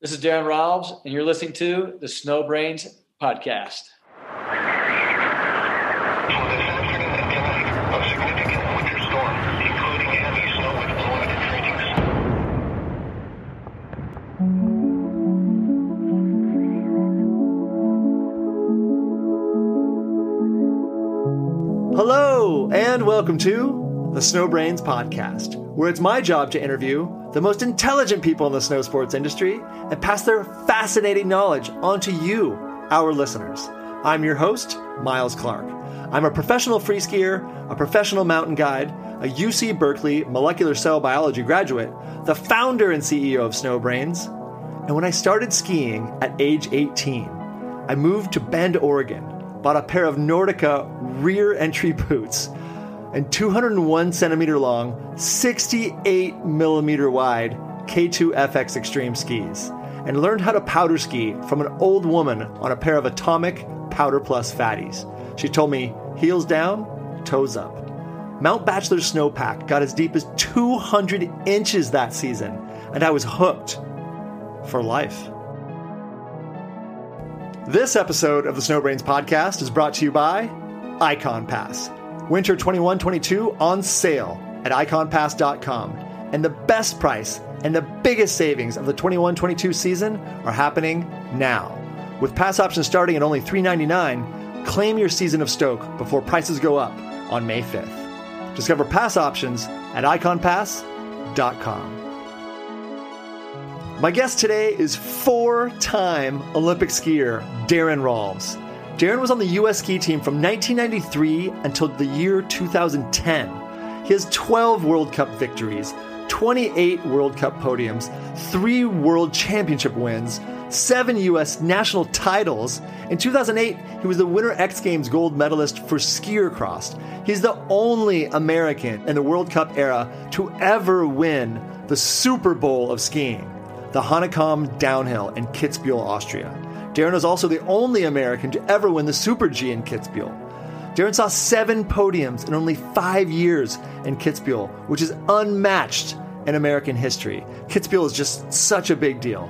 This is Daron Rahlves, and you're listening to the SnowBrains podcast. Hello, and welcome to the SnowBrains podcast, where it's my job to interview the most intelligent people in the snow sports industry and pass their fascinating knowledge onto you, our listeners. I'm your host, Miles Clark. I'm a professional free skier, a professional mountain guide, a UC Berkeley molecular cell biology graduate, the founder and CEO of Snowbrains. And when I started skiing at age 18, I moved to Bend, Oregon, bought a pair of Nordica rear entry boots and 201 centimeter long, 68 millimeter wide K2 FX Extreme skis, and learned how to powder ski from an old woman on a pair of Atomic Powder Plus fatties. She told me heels down, toes up. Mount Bachelor snowpack got as deep as 200 inches that season, and I was hooked for life. This episode of the Snowbrains podcast is brought to you by Ikon Pass. Winter 21 22 on sale at ikonpass.com. And the best price and the biggest savings of the 21 22 season are happening now. With pass options starting at only $3.99, claim your season of Stoke before prices go up on May 5th. Discover pass options at ikonpass.com. My guest today is four time Olympic skier Daron Rahlves. Daron was on the U.S. ski team from 1993 until the year 2010. He has 12 World Cup victories, 28 World Cup podiums, three World Championship wins, seven U.S. national titles. In 2008, he was the Winter X Games gold medalist for skier cross. He's the only American in the World Cup era to ever win the Super Bowl of skiing, the Hahnenkamm Downhill in Kitzbühel, Austria. Daron is also the only American to ever win the Super G in Kitzbühel. Daron saw seven podiums in only five years in Kitzbühel, which is unmatched in American history. Kitzbühel is just such a big deal.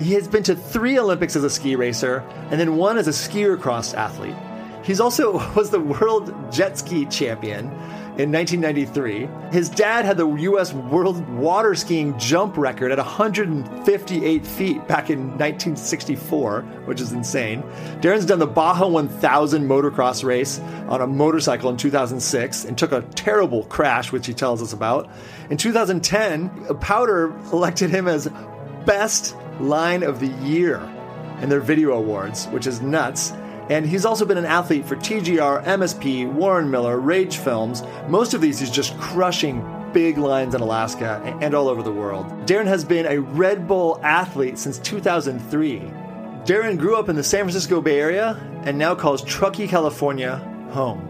He has been to three Olympics as a ski racer and then one as a skier cross athlete. He's also was the world jet ski champion in 1993. His dad had the U.S. World Water Skiing jump record at 158 feet back in 1964, which is insane. Daron's done the Baja 1000 motocross race on a motorcycle in 2006 and took a terrible crash, which he tells us about. In 2010, Powder elected him as Best Line of the Year in their video awards, which is nuts. And he's also been an athlete for TGR, MSP, Warren Miller, Rage Films. Most of these he's just crushing big lines in Alaska and all over the world. Daron has been a Red Bull athlete since 2003. Daron grew up in the San Francisco Bay Area and now calls Truckee, California home.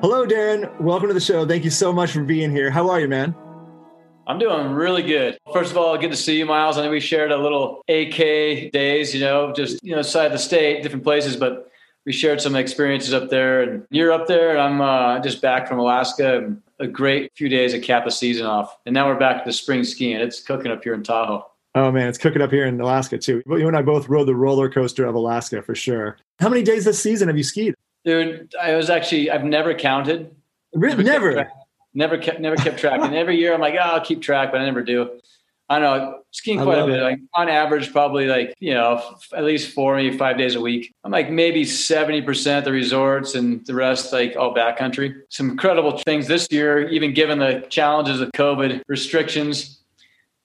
Hello, Daron. Welcome to the show. Thank you so much for being here. How are you, man? I'm doing really good. First of all, good to see you, Miles. I know we shared a little AK days, you know, just, you know, side of the state, different places, but we shared some experiences up there. And you're up there, and I'm uh, just back from Alaska. A great few days of cap the season off. And now we're back to the spring skiing. It's cooking up here in Tahoe. Oh, man, it's cooking up here in Alaska, too. You and I both rode the roller coaster of Alaska for sure. How many days this season have you skied? Dude, I was actually, I've never counted. Really? Never? Never kept never kept track. and every year I'm like, oh, I'll keep track, but I never do. I don't know, skiing quite a bit. It. Like on average, probably like you know at least four, maybe five days a week. I'm like maybe seventy percent the resorts, and the rest like all backcountry. Some incredible things this year, even given the challenges of COVID restrictions.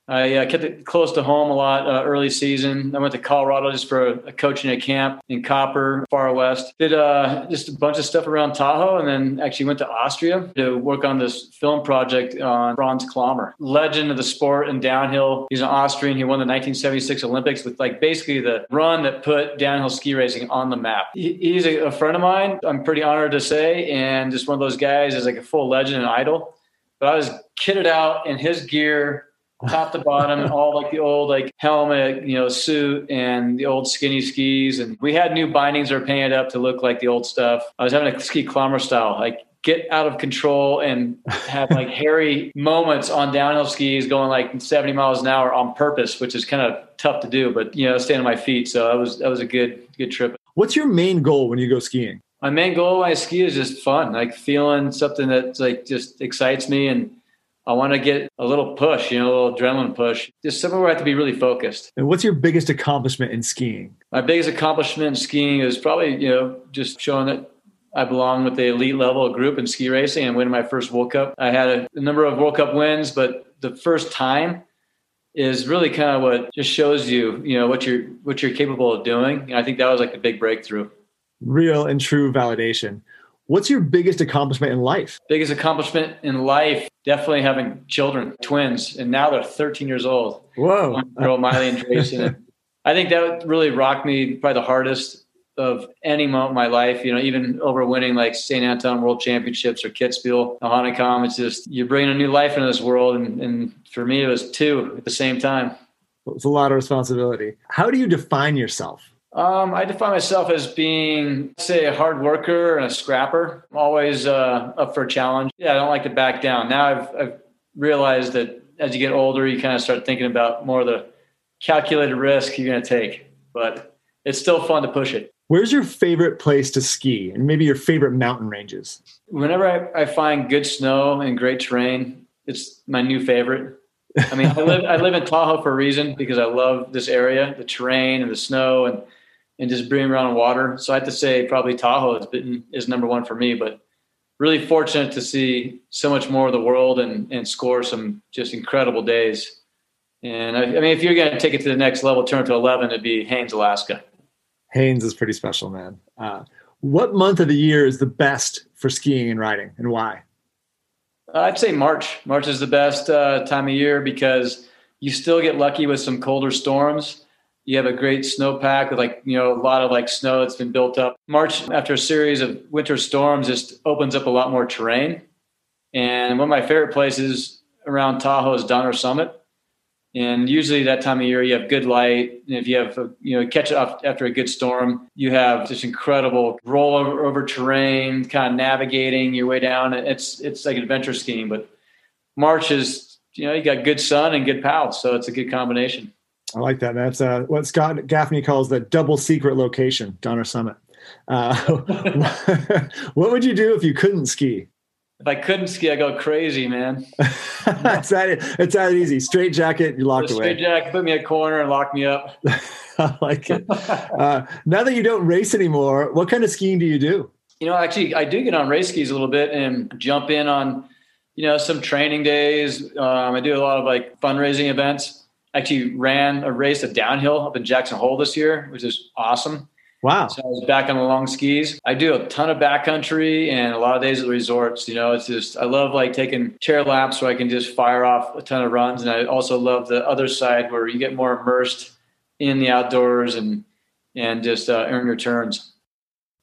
I uh, kept it close to home a lot uh, early season. I went to Colorado just for a, a coaching at camp in Copper, far west. Did uh, just a bunch of stuff around Tahoe, and then actually went to Austria to work on this film project on Franz Klammer, legend of the sport and downhill. He's an Austrian. He won the 1976 Olympics with like basically the run that put downhill ski racing on the map. He, he's a, a friend of mine. I'm pretty honored to say, and just one of those guys is like a full legend and idol. But I was kitted out in his gear top to bottom, all like the old like helmet, you know, suit and the old skinny skis. And we had new bindings that were painted up to look like the old stuff. I was having a ski Klammer style, like get out of control and have like hairy moments on downhill skis going like 70 miles an hour on purpose, which is kind of tough to do, but you know, staying on my feet. So that was, that was a good, good trip. What's your main goal when you go skiing? My main goal when I ski is just fun, like feeling something that like just excites me. And I want to get a little push, you know, a little adrenaline push, just somewhere where I have to be really focused. And what's your biggest accomplishment in skiing? My biggest accomplishment in skiing is probably, you know, just showing that I belong with the elite level group in ski racing and winning my first World Cup. I had a, a number of World Cup wins, but the first time is really kind of what just shows you, you know, what you're what you're capable of doing. And I think that was like a big breakthrough. Real and true validation. What's your biggest accomplishment in life? Biggest accomplishment in life, definitely having children, twins, and now they're 13 years old. Whoa, One girl, Miley and Drayson. I think that really rocked me probably the hardest of any moment in my life, you know, even over winning like St. Anton World Championships or Kitzbühel, Hahnenkamm, it's just you're bringing a new life into this world. And, and for me, it was two at the same time. It's a lot of responsibility. How do you define yourself? Um, I define myself as being, say, a hard worker and a scrapper. I'm always uh, up for a challenge. Yeah, I don't like to back down. Now I've, I've realized that as you get older, you kind of start thinking about more of the calculated risk you're going to take. But it's still fun to push it. Where's your favorite place to ski and maybe your favorite mountain ranges? Whenever I, I find good snow and great terrain, it's my new favorite. I mean, I live I live in Tahoe for a reason because I love this area, the terrain and the snow and and just being around water. So I have to say probably Tahoe has been is number one for me, but really fortunate to see so much more of the world and and score some just incredible days. And I, I mean, if you're going to take it to the next level, turn it to 11, it'd be Haines, Alaska. Haines is pretty special, man. Uh, what month of the year is the best for skiing and riding, and why? Uh, I'd say March. March is the best uh, time of year because you still get lucky with some colder storms. You have a great snowpack with like you know a lot of like snow that's been built up. March, after a series of winter storms, just opens up a lot more terrain. And one of my favorite places around Tahoe is Donner Summit and usually that time of year, you have good light. And if you have, a, you know, catch off after a good storm, you have this incredible roll over, over terrain, kind of navigating your way down. It's, it's like an adventure skiing, but March is, you know, you got good sun and good pals. So it's a good combination. I like that. That's uh, what Scott Gaffney calls the double secret location, Donner Summit. Uh, what would you do if you couldn't ski? If I couldn't ski, I go crazy, man. it's that it's that easy. Straight jacket, you locked away. Straight jacket, put me in a corner and lock me up. I like it. Uh, now that you don't race anymore, what kind of skiing do you do? You know, actually, I do get on race skis a little bit and jump in on, you know, some training days. Um, I do a lot of like fundraising events. Actually, ran a race of downhill up in Jackson Hole this year, which is awesome. Wow. So I was back on the long skis. I do a ton of backcountry and a lot of days at the resorts. You know, it's just, I love like taking chair laps so I can just fire off a ton of runs. And I also love the other side where you get more immersed in the outdoors and, and just uh, earn your turns.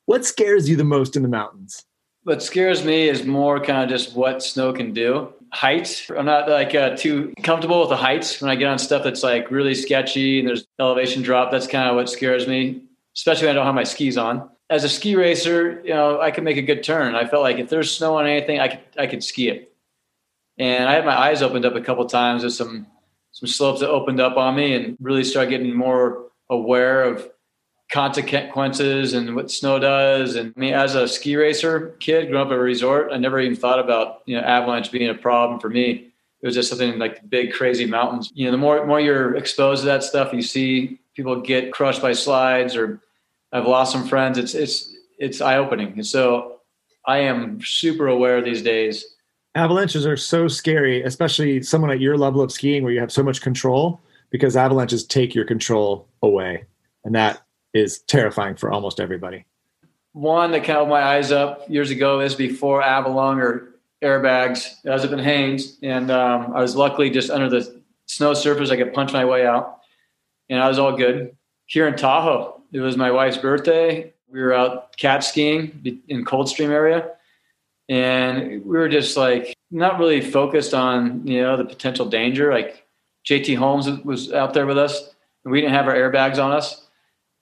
What scares you the most in the mountains? What scares me is more kind of just what snow can do. Heights. I'm not like uh, too comfortable with the heights when I get on stuff that's like really sketchy and there's elevation drop. That's kind of what scares me especially when I don't have my skis on. As a ski racer, you know, I could make a good turn. I felt like if there's snow on anything, I could I could ski it. And I had my eyes opened up a couple times with some some slopes that opened up on me and really started getting more aware of consequences and what snow does. And I mean, as a ski racer kid, growing up at a resort, I never even thought about you know avalanche being a problem for me. It was just something like big, crazy mountains. You know, the more more you're exposed to that stuff, you see people get crushed by slides or I've lost some friends. It's it's it's eye opening. And so I am super aware these days. Avalanches are so scary, especially someone at your level of skiing where you have so much control because avalanches take your control away. And that is terrifying for almost everybody. One that kind of my eyes up years ago is before Avalung or airbags. I was up in Haines and um, I was luckily just under the snow surface. I could punch my way out and I was all good. Here in Tahoe, it was my wife's birthday. We were out cat skiing in Coldstream area, and we were just like not really focused on you know the potential danger. Like JT Holmes was out there with us, and we didn't have our airbags on us,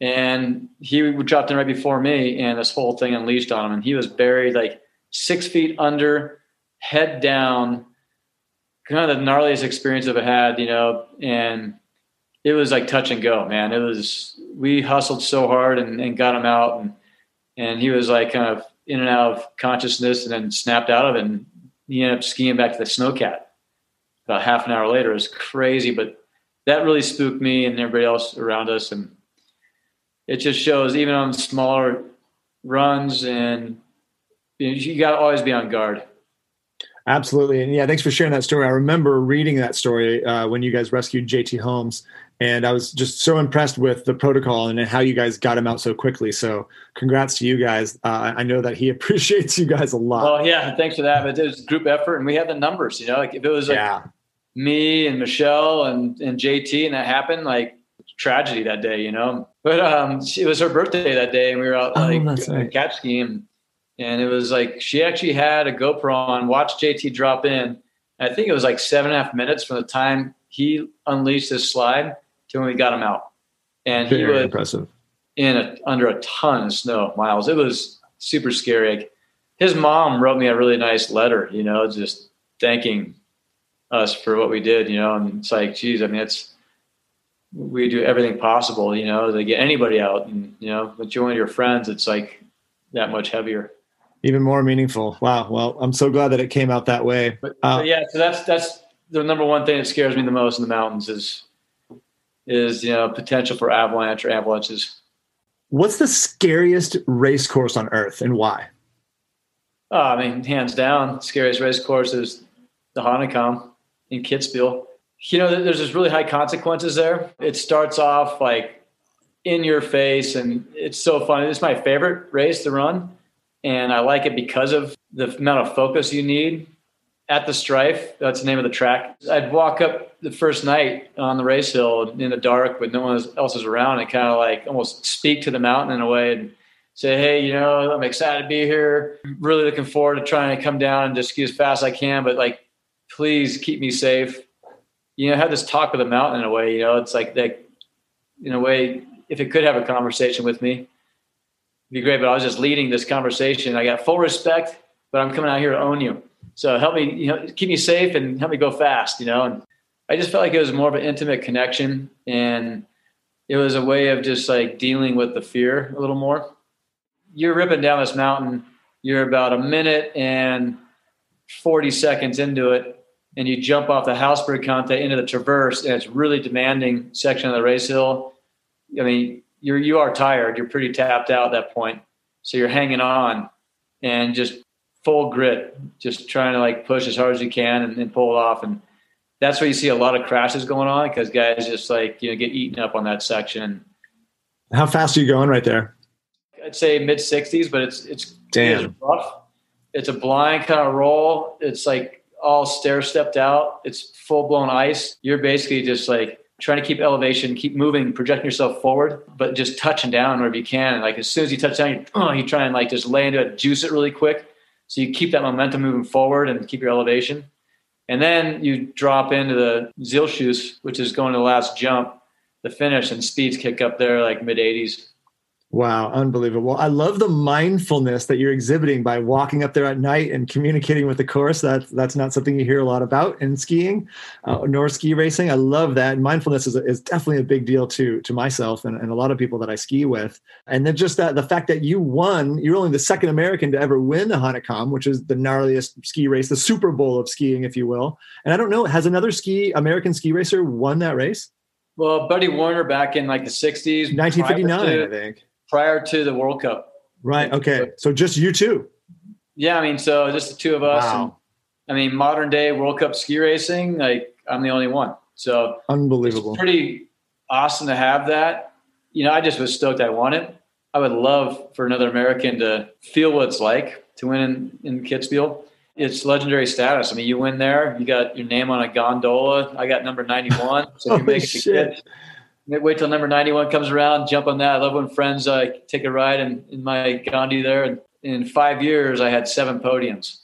and he dropped in right before me, and this whole thing unleashed on him, and he was buried like six feet under, head down, kind of the gnarliest experience I've had, you know, and it was like touch and go, man. It was, we hustled so hard and, and got him out and, and he was like kind of in and out of consciousness and then snapped out of it. And he ended up skiing back to the snowcat about half an hour later. It was crazy, but that really spooked me and everybody else around us. And it just shows even on smaller runs and you got to always be on guard. Absolutely. And yeah, thanks for sharing that story. I remember reading that story uh, when you guys rescued JT Holmes. And I was just so impressed with the protocol and how you guys got him out so quickly. So, congrats to you guys. Uh, I know that he appreciates you guys a lot. Well, yeah, thanks for that. But it was group effort, and we had the numbers. You know, like if it was like yeah. me and Michelle and and JT, and that happened, like tragedy that day. You know, but um, it was her birthday that day, and we were out oh, like oh, right. cat skiing and it was like she actually had a GoPro on, watched JT drop in. I think it was like seven and a half minutes from the time he unleashed his slide to when we got him out. And Very he was impressive in a, under a ton of snow, Miles. It was super scary. Like, his mom wrote me a really nice letter, you know, just thanking us for what we did, you know, and it's like, geez, I mean, it's, we do everything possible, you know, to get anybody out and, you know, with you and your friends, it's like that much heavier even more meaningful. Wow. Well, I'm so glad that it came out that way. But, uh, yeah, so that's that's the number one thing that scares me the most in the mountains is is you know potential for avalanche or avalanches. What's the scariest race course on earth and why? Oh, I mean, hands down, scariest race course is the Hahnenkamm in Kitzbühel. You know, there's just really high consequences there. It starts off like in your face, and it's so fun. It's my favorite race to run and I like it because of the amount of focus you need at the Streif. That's the name of the track. I'd walk up the first night on the race hill in the dark with no one else is around and kind of like almost speak to the mountain in a way and say, Hey, you know, I'm excited to be here. really looking forward to trying to come down and just ski as fast as I can, but like, please keep me safe. You know, have this talk with the mountain in a way, you know, it's like that in a way, if it could have a conversation with me, be great. But I was just leading this conversation. I got full respect, but I'm coming out here to own you. So help me, you know, keep me safe and help me go fast, you know. And I just felt like it was more of an intimate connection, and it was a way of just like dealing with the fear a little more. You're ripping down this mountain. You're about a minute and 40 seconds into it, and you jump off the Hausberg Kante into the traverse, and it's really demanding section of the race hill. I mean, you're you are tired. You're pretty tapped out at that point. So you're hanging on and just full grit, just trying to like push as hard as you can and, and pull it off. And that's where you see a lot of crashes going on because guys just like you know get eaten up on that section. How fast are you going right there? I'd say mid 60s, but it's it's damn it's rough. It's a blind kind of roll. It's like all stair stepped out. It's full blown ice. You're basically just like trying to keep elevation, keep moving, projecting yourself forward, but just touching down wherever you can. Like as soon as you touch down, you, oh, you try and like just lay into it, juice it really quick. So you keep that momentum moving forward and keep your elevation. And then you drop into the Zielschuss, which is going to the last jump, the finish, and speeds kick up there like mid 80s. Wow, unbelievable. I love the mindfulness that you're exhibiting by walking up there at night and communicating with the course. That's that's not something you hear a lot about in skiing uh, nor ski racing. I love that. mindfulness is, is definitely a big deal to to myself and, and a lot of people that I ski with. And then just that the fact that you won, you're only the second American to ever win the Hahnenkamm, which is the gnarliest ski race, the Super Bowl of skiing, if you will. And I don't know, has another ski American ski racer won that race? Well, Buddy Werner back in like the 60s. 1959, to, I think prior to the World Cup. Right. Okay. So just you two. Yeah, I mean, so just the two of us. Wow. And, I mean, modern day World Cup ski racing, like I'm the only one. So unbelievable. pretty awesome to have that. You know, I just was stoked I won it. I would love for another American to feel what it's like to win in, in Kitzbühel. It's legendary status. I mean, you win there, you got your name on a gondola. I got number 91. So if you make it to wait till number 91 comes around, jump on that. I love when friends uh, take a ride in, in my Gandhi there. And in five years, I had seven podiums.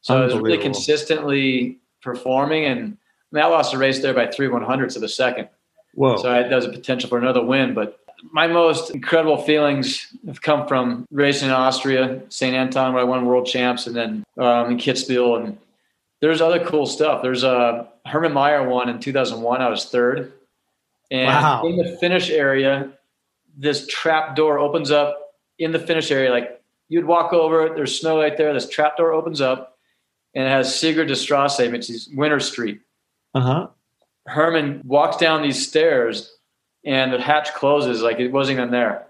So I was really consistently performing. And I, mean, I lost a race there by three one hundredths of a second. Whoa. So I, that was a potential for another win. But my most incredible feelings have come from racing in Austria, St. Anton, where I won world champs, and then um, in Kitzbühel. And there's other cool stuff. There's a uh, Hermann Maier won in 2001. I was third. And wow. in the finish area, this trap door opens up in the finish area. Like you'd walk over, it, there's snow right there. This trap door opens up and it has Sigurd de Strasse, which is Winter Street. Uh huh. Hermann walks down these stairs and the hatch closes like it wasn't even there.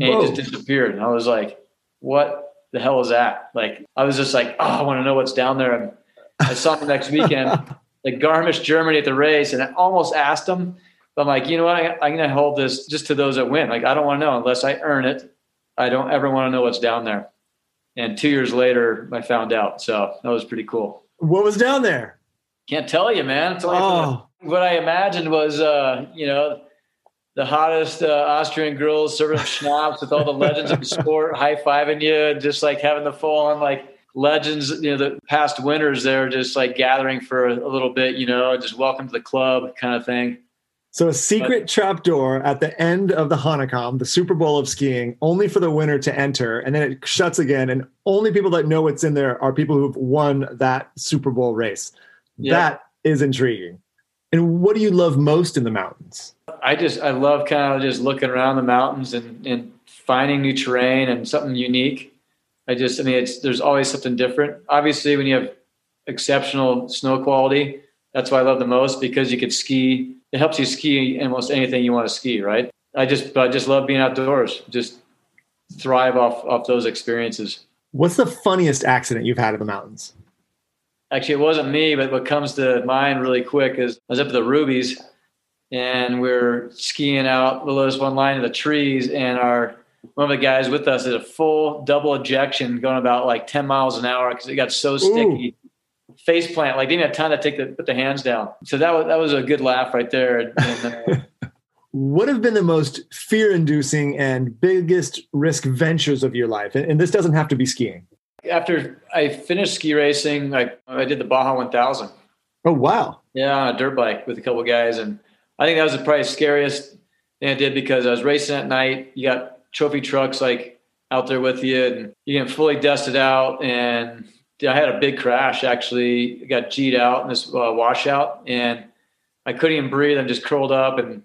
And Whoa. it just disappeared. And I was like, what the hell is that? Like, I was just like, oh, I want to know what's down there. And I saw him next weekend, like Garmisch, Germany at the race. And I almost asked him, but I'm like, you know what? I, I'm going to hold this just to those that win. Like, I don't want to know unless I earn it. I don't ever want to know what's down there. And two years later, I found out. So that was pretty cool. What was down there? Can't tell you, man. Oh. what I imagined was, uh, you know, the hottest uh, Austrian girls serving schnapps with all the legends of the sport high fiving you, and just like having the full on like legends, you know, the past winners there, just like gathering for a, a little bit, you know, just welcome to the club kind of thing. So a secret trap door at the end of the Hahnenkamm, the Super Bowl of skiing, only for the winner to enter, and then it shuts again, and only people that know what's in there are people who've won that Super Bowl race. Yep. That is intriguing. And what do you love most in the mountains? I just I love kind of just looking around the mountains and, and finding new terrain and something unique. I just I mean it's there's always something different. Obviously, when you have exceptional snow quality, that's what I love the most because you could ski. It helps you ski almost anything you want to ski, right? I just I just love being outdoors. Just thrive off off those experiences. What's the funniest accident you've had in the mountains? Actually, it wasn't me, but what comes to mind really quick is I was up at the Rubies and we're skiing out below this one line of the trees and our one of the guys with us did a full double ejection going about like 10 miles an hour because it got so sticky Ooh. Face plant. Like they didn't have time to take the put the hands down. So that was that was a good laugh right there. And, uh, what have been the most fear inducing and biggest risk ventures of your life? And, and, this doesn't have to be skiing. After i finished ski racing i, I did the baja 1000 oh wow. Yeah on a dirt bike with a couple guys. And I think that was the probably scariest thing I did because I was racing at night. You got trophy trucks like out there with you, and you get fully dusted out. And I had a big crash actually. I got G'd out in this uh, washout, and I couldn't even breathe. I'm just curled up and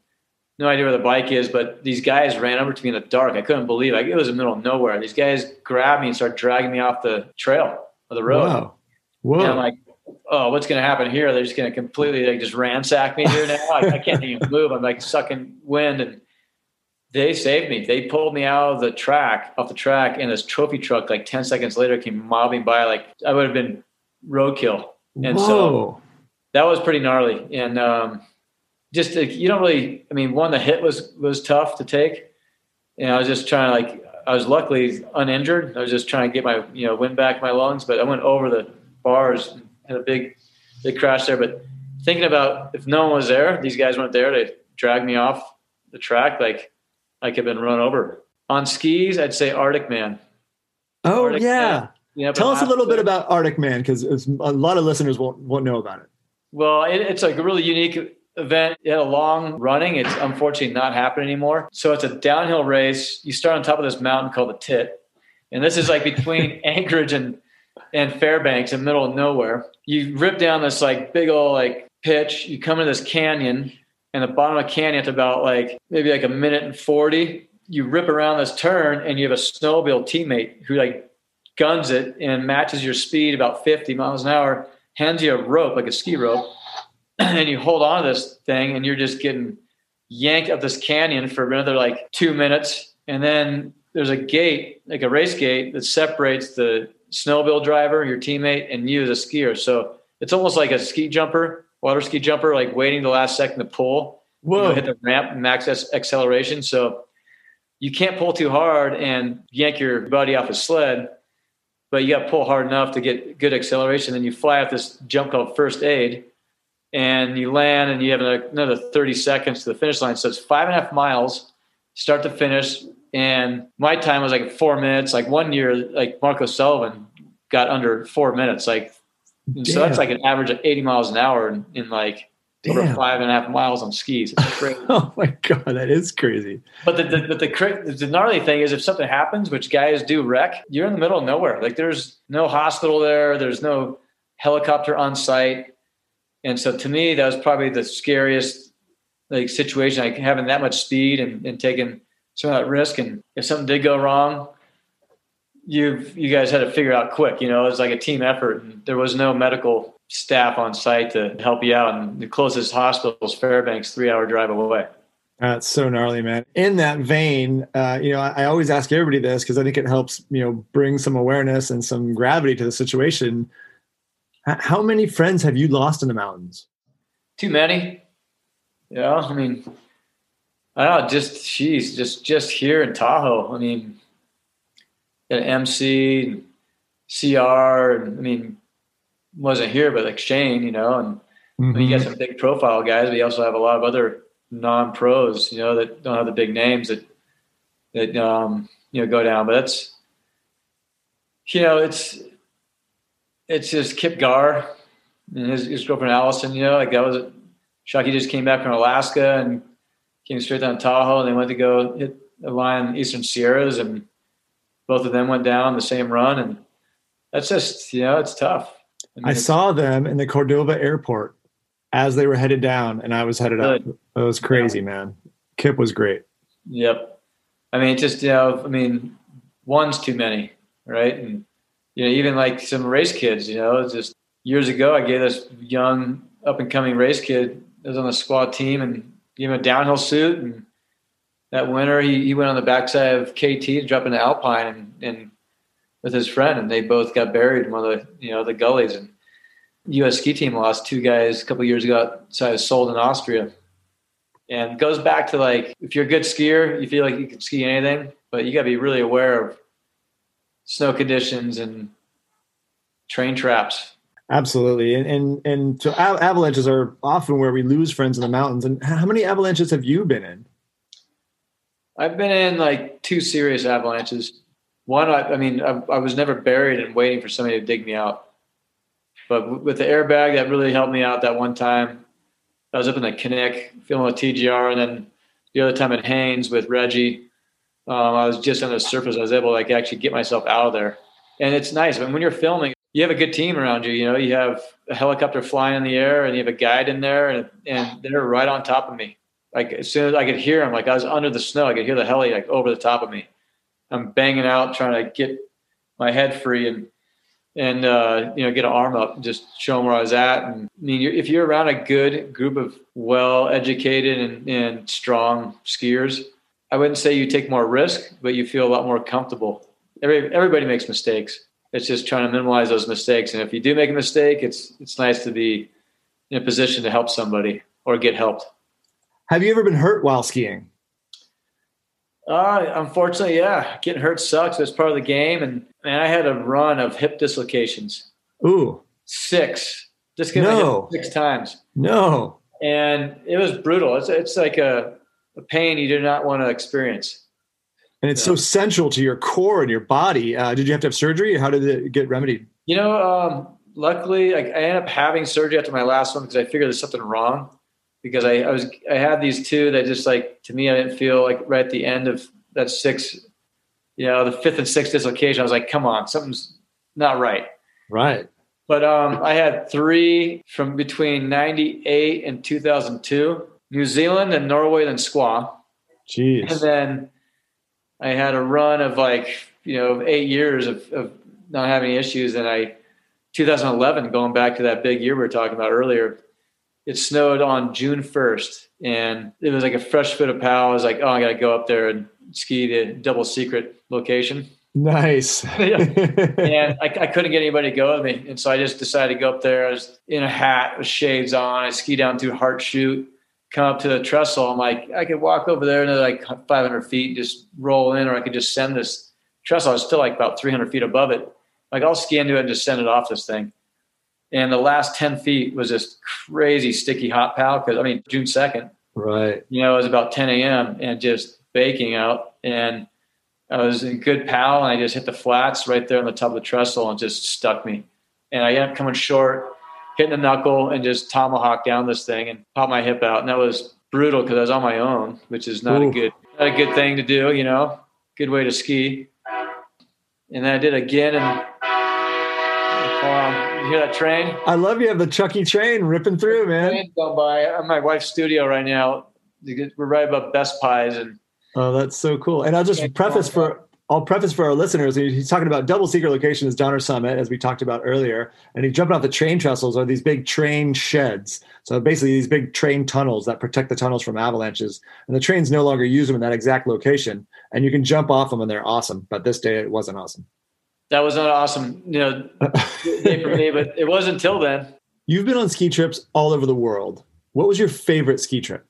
no idea where the bike is. But these guys ran over to me in the dark. I couldn't believe it. It was in the middle of nowhere. These guys grabbed me and started dragging me off the trail of the road. Wow. Whoa. And I'm like, oh, what's going to happen here? They're just going to completely like just ransack me here now. I, I, can't even move. I'm like sucking wind, and they saved me. They pulled me out of the track, off the track, and this trophy truck, like ten seconds later, came mobbing by. Like I would have been roadkill, and Whoa. so that was pretty gnarly. And um, just like, you don't really. I mean, one the hit was was tough to take, and I was just trying to like. I was luckily uninjured. I was just trying to get my you know wind back my lungs, but I went over the bars and had a big, big crash there. But thinking about if no one was there, these guys weren't there to drag me off the track, like I could have been run over. On skis, I'd say Arctic Man. Oh Arctic yeah. Man. Tell us a little bit about Arctic Man because a lot of listeners won't won't know about it. Well, it, it's like a really unique event. It had a long running. It's unfortunately not happening anymore. So it's a downhill race. You start on top of this mountain called the Tit, and this is like between Anchorage and and Fairbanks in the middle of nowhere. You rip down this like big old like pitch. You come into this canyon, and the bottom of the canyon, it's about like maybe like a minute and forty. You rip around this turn, and you have a snowmobile teammate who like guns it and matches your speed about fifty miles an hour. Hands you a rope like a ski rope, and you hold on to this thing, and you're just getting yanked up this canyon for another like two minutes, and then there's a gate, like a race gate, that separates the snowmobile driver, your teammate, and you as a skier. So it's almost like a ski jumper, water ski jumper, like waiting the last second to pull. Whoa. You know, hit the ramp, max acceleration. So you can't pull too hard and yank your buddy off a sled, but you got to pull hard enough to get good acceleration. Then you fly off this jump called first aid and you land and you have another 30 seconds to the finish line. So it's five and a half miles, start to finish, and my time was like four minutes. Like one year, like Marco Sullivan got under four minutes. Like, so that's like an average of 80 miles an hour in, in like Damn. over five and a half miles on skis. It's crazy. oh my god, that is crazy. But the the, the the gnarly thing is, if something happens, which guys do wreck, you're in the middle of nowhere. Like there's no hospital there. There's no helicopter on site. And so to me, that was probably the scariest like situation. Like having that much speed and, and taking some of that risk. And if something did go wrong, you you guys had to figure out quick. You know, it was like a team effort. And there was no medical staff on site to help you out. And the closest hospital is Fairbanks, three hour drive away. That's so gnarly, man. In that vein, uh, you know, I, I, always ask everybody this because I think it helps, you know, bring some awareness and some gravity to the situation. H- how many friends have you lost in the mountains? Too many. Yeah, I mean, I don't know. Just geez, just just here in Tahoe. I mean, got MC, and CR. And, I mean, wasn't here, but like Shane, you know, and mm-hmm. you got some big profile guys, but you also have a lot of other non pros, you know, that don't have the big names that that um, you know go down. But that's you know, it's it's just Kip Garre and his, his girlfriend Allison, you know, like that was Shockey just came back from Alaska and came straight down Tahoe and they went to go hit a line Eastern Sierras and both of them went down the same run and that's just you know it's tough I, mean, I saw them in the Cordova airport as they were headed down, and I was headed good. up. It was crazy, yeah. man. Kip was great. Yep. I mean, just you know, I mean, one's too many, right? And you know, even like some race kids, you know, just years ago, I gave this young up and coming race kid that was on the squad team and gave him a downhill suit. And that winter, he, he went on the backside of KT to drop into Alpine and, and with his friend, and they both got buried in one of the you know the gullies. And U.S. ski team lost two guys a couple years ago outside of Sölden Austria, and goes back to like if you're a good skier, you feel like you can ski anything, but you got to be really aware of snow conditions and terrain traps. Absolutely, and and and so avalanches are often where we lose friends in the mountains. And how many avalanches have you been in? I've been in like two serious avalanches one, I, I mean, I, I, was never buried and waiting for somebody to dig me out. But with the airbag, that really helped me out that one time. I was up in the Knik filming with TGR, and then the other time at Haines with Reggie, um, I was just on the surface. I was able to like actually get myself out of there, and it's nice. Mean, when you're filming, you have a good team around you. You know, you have a helicopter flying in the air, and you have a guide in there, and and they're right on top of me. Like as soon as I could hear him, like I was under the snow, I could hear the heli like over the top of me. I'm banging out trying to get my head free and and uh, you know get an arm up just show them where I was at. And I mean, if you're around a good group of well educated and, and strong skiers, I wouldn't say you take more risk, but you feel a lot more comfortable. Every, everybody makes mistakes. It's just trying to minimize those mistakes. And if you do make a mistake, it's it's nice to be in a position to help somebody or get helped. Have you ever been hurt while skiing? Uh, unfortunately, yeah, getting hurt sucks. That's part of the game. And man, I had a run of hip dislocations. Ooh, six. Just getting no. six times. No. And it was brutal. It's it's like a, a pain you do not want to experience. And it's so, so central to your core and your body. Uh, did you have to have surgery? How did it get remedied? You know, um, luckily, I, I ended up having surgery after my last one because I figured there's something wrong because I, I was I had these two that just like to me I didn't feel like right at the end of that six, you know, the fifth and sixth dislocation. I was like, come on, something's not right. Right. But um, I had three from between '98 and 2002, New Zealand and Norway, then Squaw. Jeez. And then I had a run of like you know eight years of, of not having issues, and I 2011 going back to that big year we were talking about earlier it snowed on June 1st and it was like a fresh fit of pow. I was like, oh, I got to go up there and ski the double secret location. Nice. And I, I, couldn't get anybody to go with me. And so I just decided to go up there. I was in a hat with shades on. I ski down through Hart Chute, come up to the trestle. I'm like, I could walk over there and like 500 feet, just roll in, or I could just send this trestle. I was still like about 300 feet above it. Like I'll ski into it and just send it off this thing. And the last 10 feet was this crazy sticky hot pal because I mean, June 2nd. Right. You know, it was about 10 a.m. and just baking out. And I was in good pal and I just hit the flats right there on the top of the trestle and just stuck me. And I ended up coming short, hitting the knuckle and just tomahawk down this thing and pop my hip out. And that was brutal because I was on my own, which is not Ooh. a good not a good thing to do, you know. Good way to ski. And then I did again and um, you hear that train? I love you have the Chucky train ripping through, man. Train going by. I'm my wife's studio right now. We're right above Best Pies and Oh, that's so cool. And I'll just preface for I'll preface for our listeners. He's talking about double secret location is Donner Summit, as we talked about earlier, and he's jumping off the train trestles are these big train sheds. So basically, these big train tunnels that protect the tunnels from avalanches, and the trains no longer use them in that exact location, and you can jump off them, and they're awesome. But this day, it wasn't awesome. That was not awesome, you know, day for me. But it wasn't until then. You've been on ski trips all over the world. What was your favorite ski trip?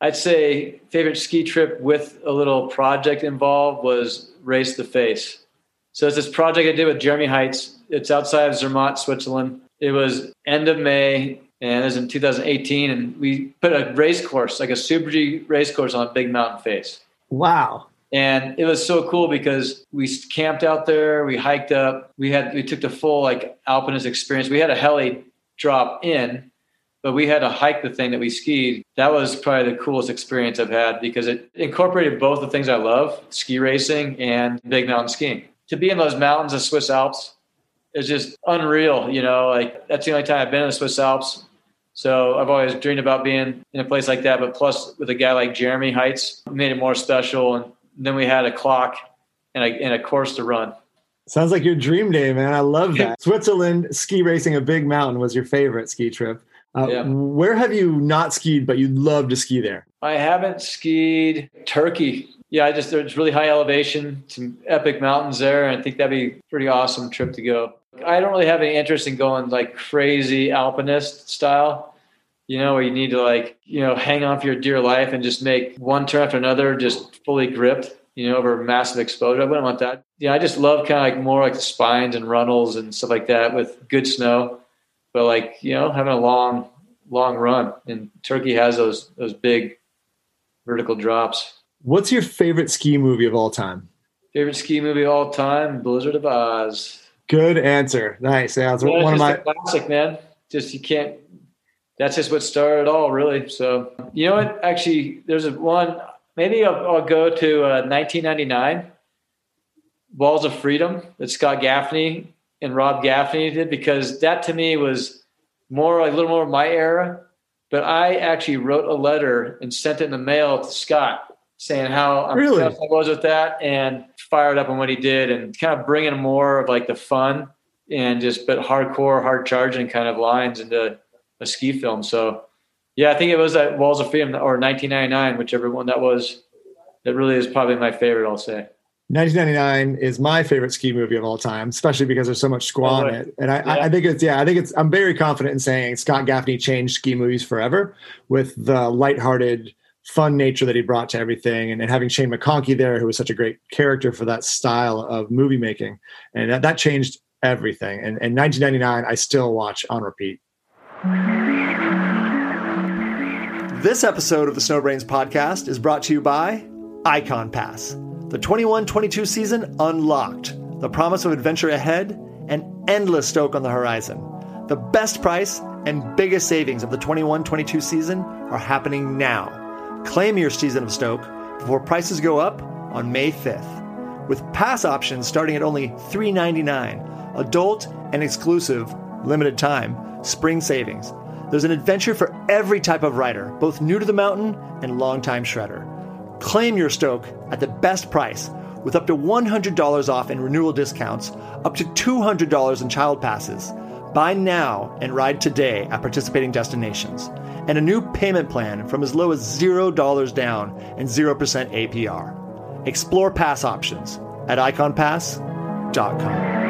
I'd say favorite ski trip with a little project involved was Race the Face. So it's this project I did with Jérémie Heitz. It's outside of Zermatt, Switzerland. It was end of May, and it was in 2018. And we put a race course, like a Super G race course, on a big mountain face. Wow! And it was so cool because we camped out there, we hiked up, we had we took the full like alpinist experience. We had a heli drop in, but we had to hike the thing that we skied. That was probably the coolest experience I've had because it incorporated both the things I love, ski racing and big mountain skiing. To be in those mountains of Swiss Alps is just unreal, you know, like that's the only time I've been in the Swiss Alps. So I've always dreamed about being in a place like that, but plus with a guy like Jérémie Heitz, made it more special. And then we had a clock and a, and a course to run. Sounds like your dream day, man. I love that. Switzerland ski racing a big mountain was your favorite ski trip. Uh, yeah. Where have you not skied, but you'd love to ski there? I haven't skied Turkey. Yeah, I just there's really high elevation, some epic mountains there. And I think that'd be a pretty awesome trip to go. I don't really have any interest in going like crazy alpinist style, you know, where you need to like, you know, hang on for your dear life and just make one turn after another, just fully gripped, you know, over massive exposure. I wouldn't want that. Yeah, I just love kind of like more like the spines and runnels and stuff like that with good snow. But like you know having a long long run. And turkey has those those big vertical drops. What's your favorite ski movie of all time? Favorite ski movie of all time? Blizzard of Aahhh's. Good answer. Nice. Yeah, yeah one of my classic man. Just you can't that's just what started it all really so you know what actually there's a one maybe i'll, I'll go to uh, 1999 walls of freedom that scott gaffney and Rob Gaffney did because that to me was more like a little more my era. But I actually wrote a letter and sent it in the mail to Scott saying how really? I was with that and fired up on what he did and kind of bringing more of like the fun and just but hardcore, hard charging kind of lines into a ski film. So yeah, I think it was that Walls of Freedom or 1999, whichever one that was. That really is probably my favorite. I'll say. 1999 is my favorite ski movie of all time, especially because there's so much squaw oh, in it. And I, yeah. I, think it's, yeah, I think it's, I'm very confident in saying Scott Gaffney changed ski movies forever with the lighthearted, fun nature that he brought to everything. And, and having Shane McConkey there, who was such a great character for that style of movie making. And that, that changed everything. And, and 1999, I still watch on repeat. This episode of the Snowbrains podcast is brought to you by Ikon Pass. The 21 22 season unlocked, the promise of adventure ahead, and endless stoke on the horizon. The best price and biggest savings of the 21 22 season are happening now. Claim your season of Stoke before prices go up on May 5th. With pass options starting at only $3.99, adult and exclusive, limited time, spring savings. There's an adventure for every type of rider, both new to the mountain and longtime shredder. Claim your Stoke at the best price with up to $100 off in renewal discounts, up to $200 in child passes. Buy now and ride today at participating destinations. And a new payment plan from as low as $0 down and 0% APR. Explore pass options at ikonpass.com.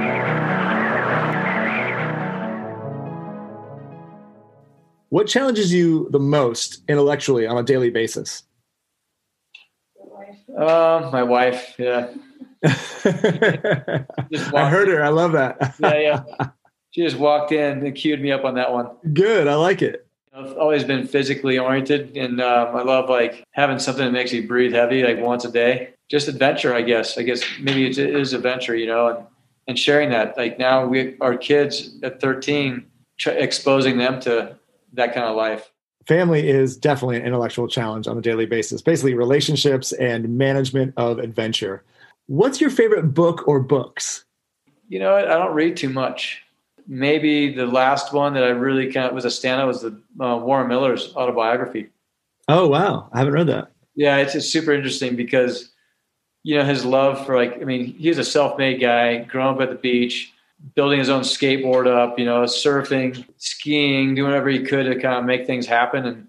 What challenges you the most intellectually on a daily basis? Uh, my wife, yeah. I heard her. I love that. yeah, yeah. She just walked in and queued me up on that one. Good. I like it. I've always been physically oriented, and um, I love like having something that makes me breathe heavy, like once a day. Just adventure, I guess. I guess maybe it is adventure, you know, and and sharing that. Like now, we our kids at 13 exposing them to that kind of life. Family is definitely an intellectual challenge on a daily basis, basically relationships and management of adventure. What's your favorite book or books? You know, I don't read too much. Maybe the last one that I really kind of was a standout was the uh, Warren Miller's autobiography. Oh wow, I haven't read that. Yeah, it's, it's super interesting because you know his love for like I mean he's a self-made guy, grown up at the beach, building his own skateboard up, you know, surfing, skiing, doing whatever he could to kind of make things happen. And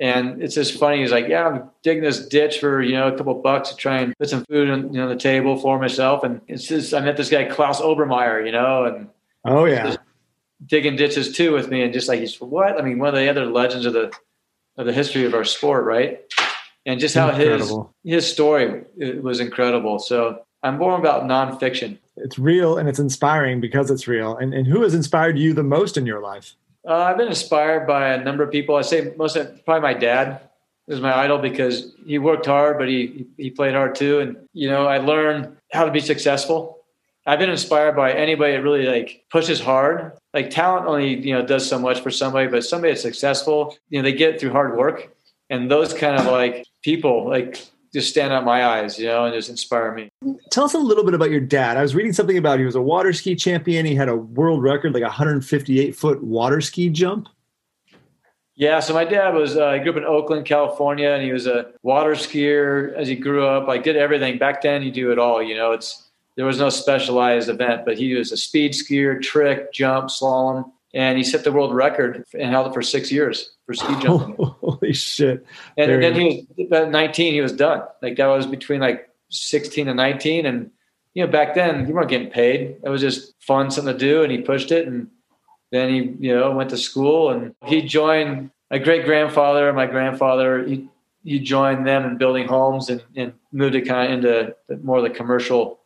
and it's just funny. He's like, yeah, I'm digging this ditch for you know a couple bucks to try and put some food on you know the table for myself. And it's just I met this guy Klaus Obermeyer, you know, and oh yeah, digging ditches too with me. And just like he's what I mean, one of the other legends of the of the history of our sport, right? And just how incredible. his his story uh, was incredible. So I'm more about nonfiction it's real and it's inspiring because it's real. And, and who has inspired you the most in your life? Uh, I've been inspired by a number of people. I say most of, probably my dad is my idol because he worked hard, but he he played hard too. And you know, I learned how to be successful. I've been inspired by anybody that really like pushes hard. Like talent only you know does so much for somebody, but somebody that's successful, you know, they get it through hard work. And those kind of like people, like just stand out my eyes, you know, and just inspire me. Tell us a little bit about your dad. I was reading something about he was a water ski champion. He had a world record, like a 158 foot water ski jump. Yeah, so my dad was, uh, he grew up in Oakland, California, and he was a water skier as he grew up. Like, did everything. Back then, you do it all, you know, it's, there was no specialized event, but he was a speed skier, trick, jump, slalom, and he set the world record and held it for six years for ski jumping. Holy shit! And, and then he was about 19. He was done. Like that was between like 16 and 19, and you know back then you weren't getting paid. It was just fun, something to do, and he pushed it. And then he you know went to school and he joined my great grandfather and my grandfather. He he joined them in building homes and, and moved it kind of into the, more of the commercial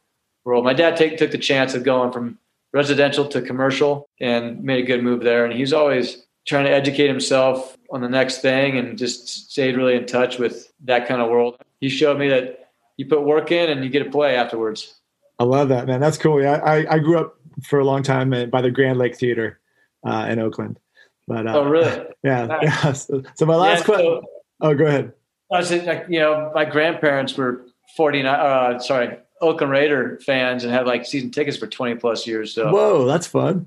world. My dad take, took the chance of going from residential to commercial and made a good move there. And he's always trying to educate himself on the next thing and just stayed really in touch with that kind of world. He showed me that you put work in and you get to play afterwards. I love that, man. That's cool. Yeah, I, I grew up for a long time by the Grand Lake Theater uh, in Oakland. But uh, oh, really? Yeah. Nice. yeah. So, so, my last yeah, question. So, oh, go ahead. I was like, you know, my grandparents were 49, uh, sorry, Oakland Raider fans and have like season tickets for 20 plus years. So whoa, that's fun.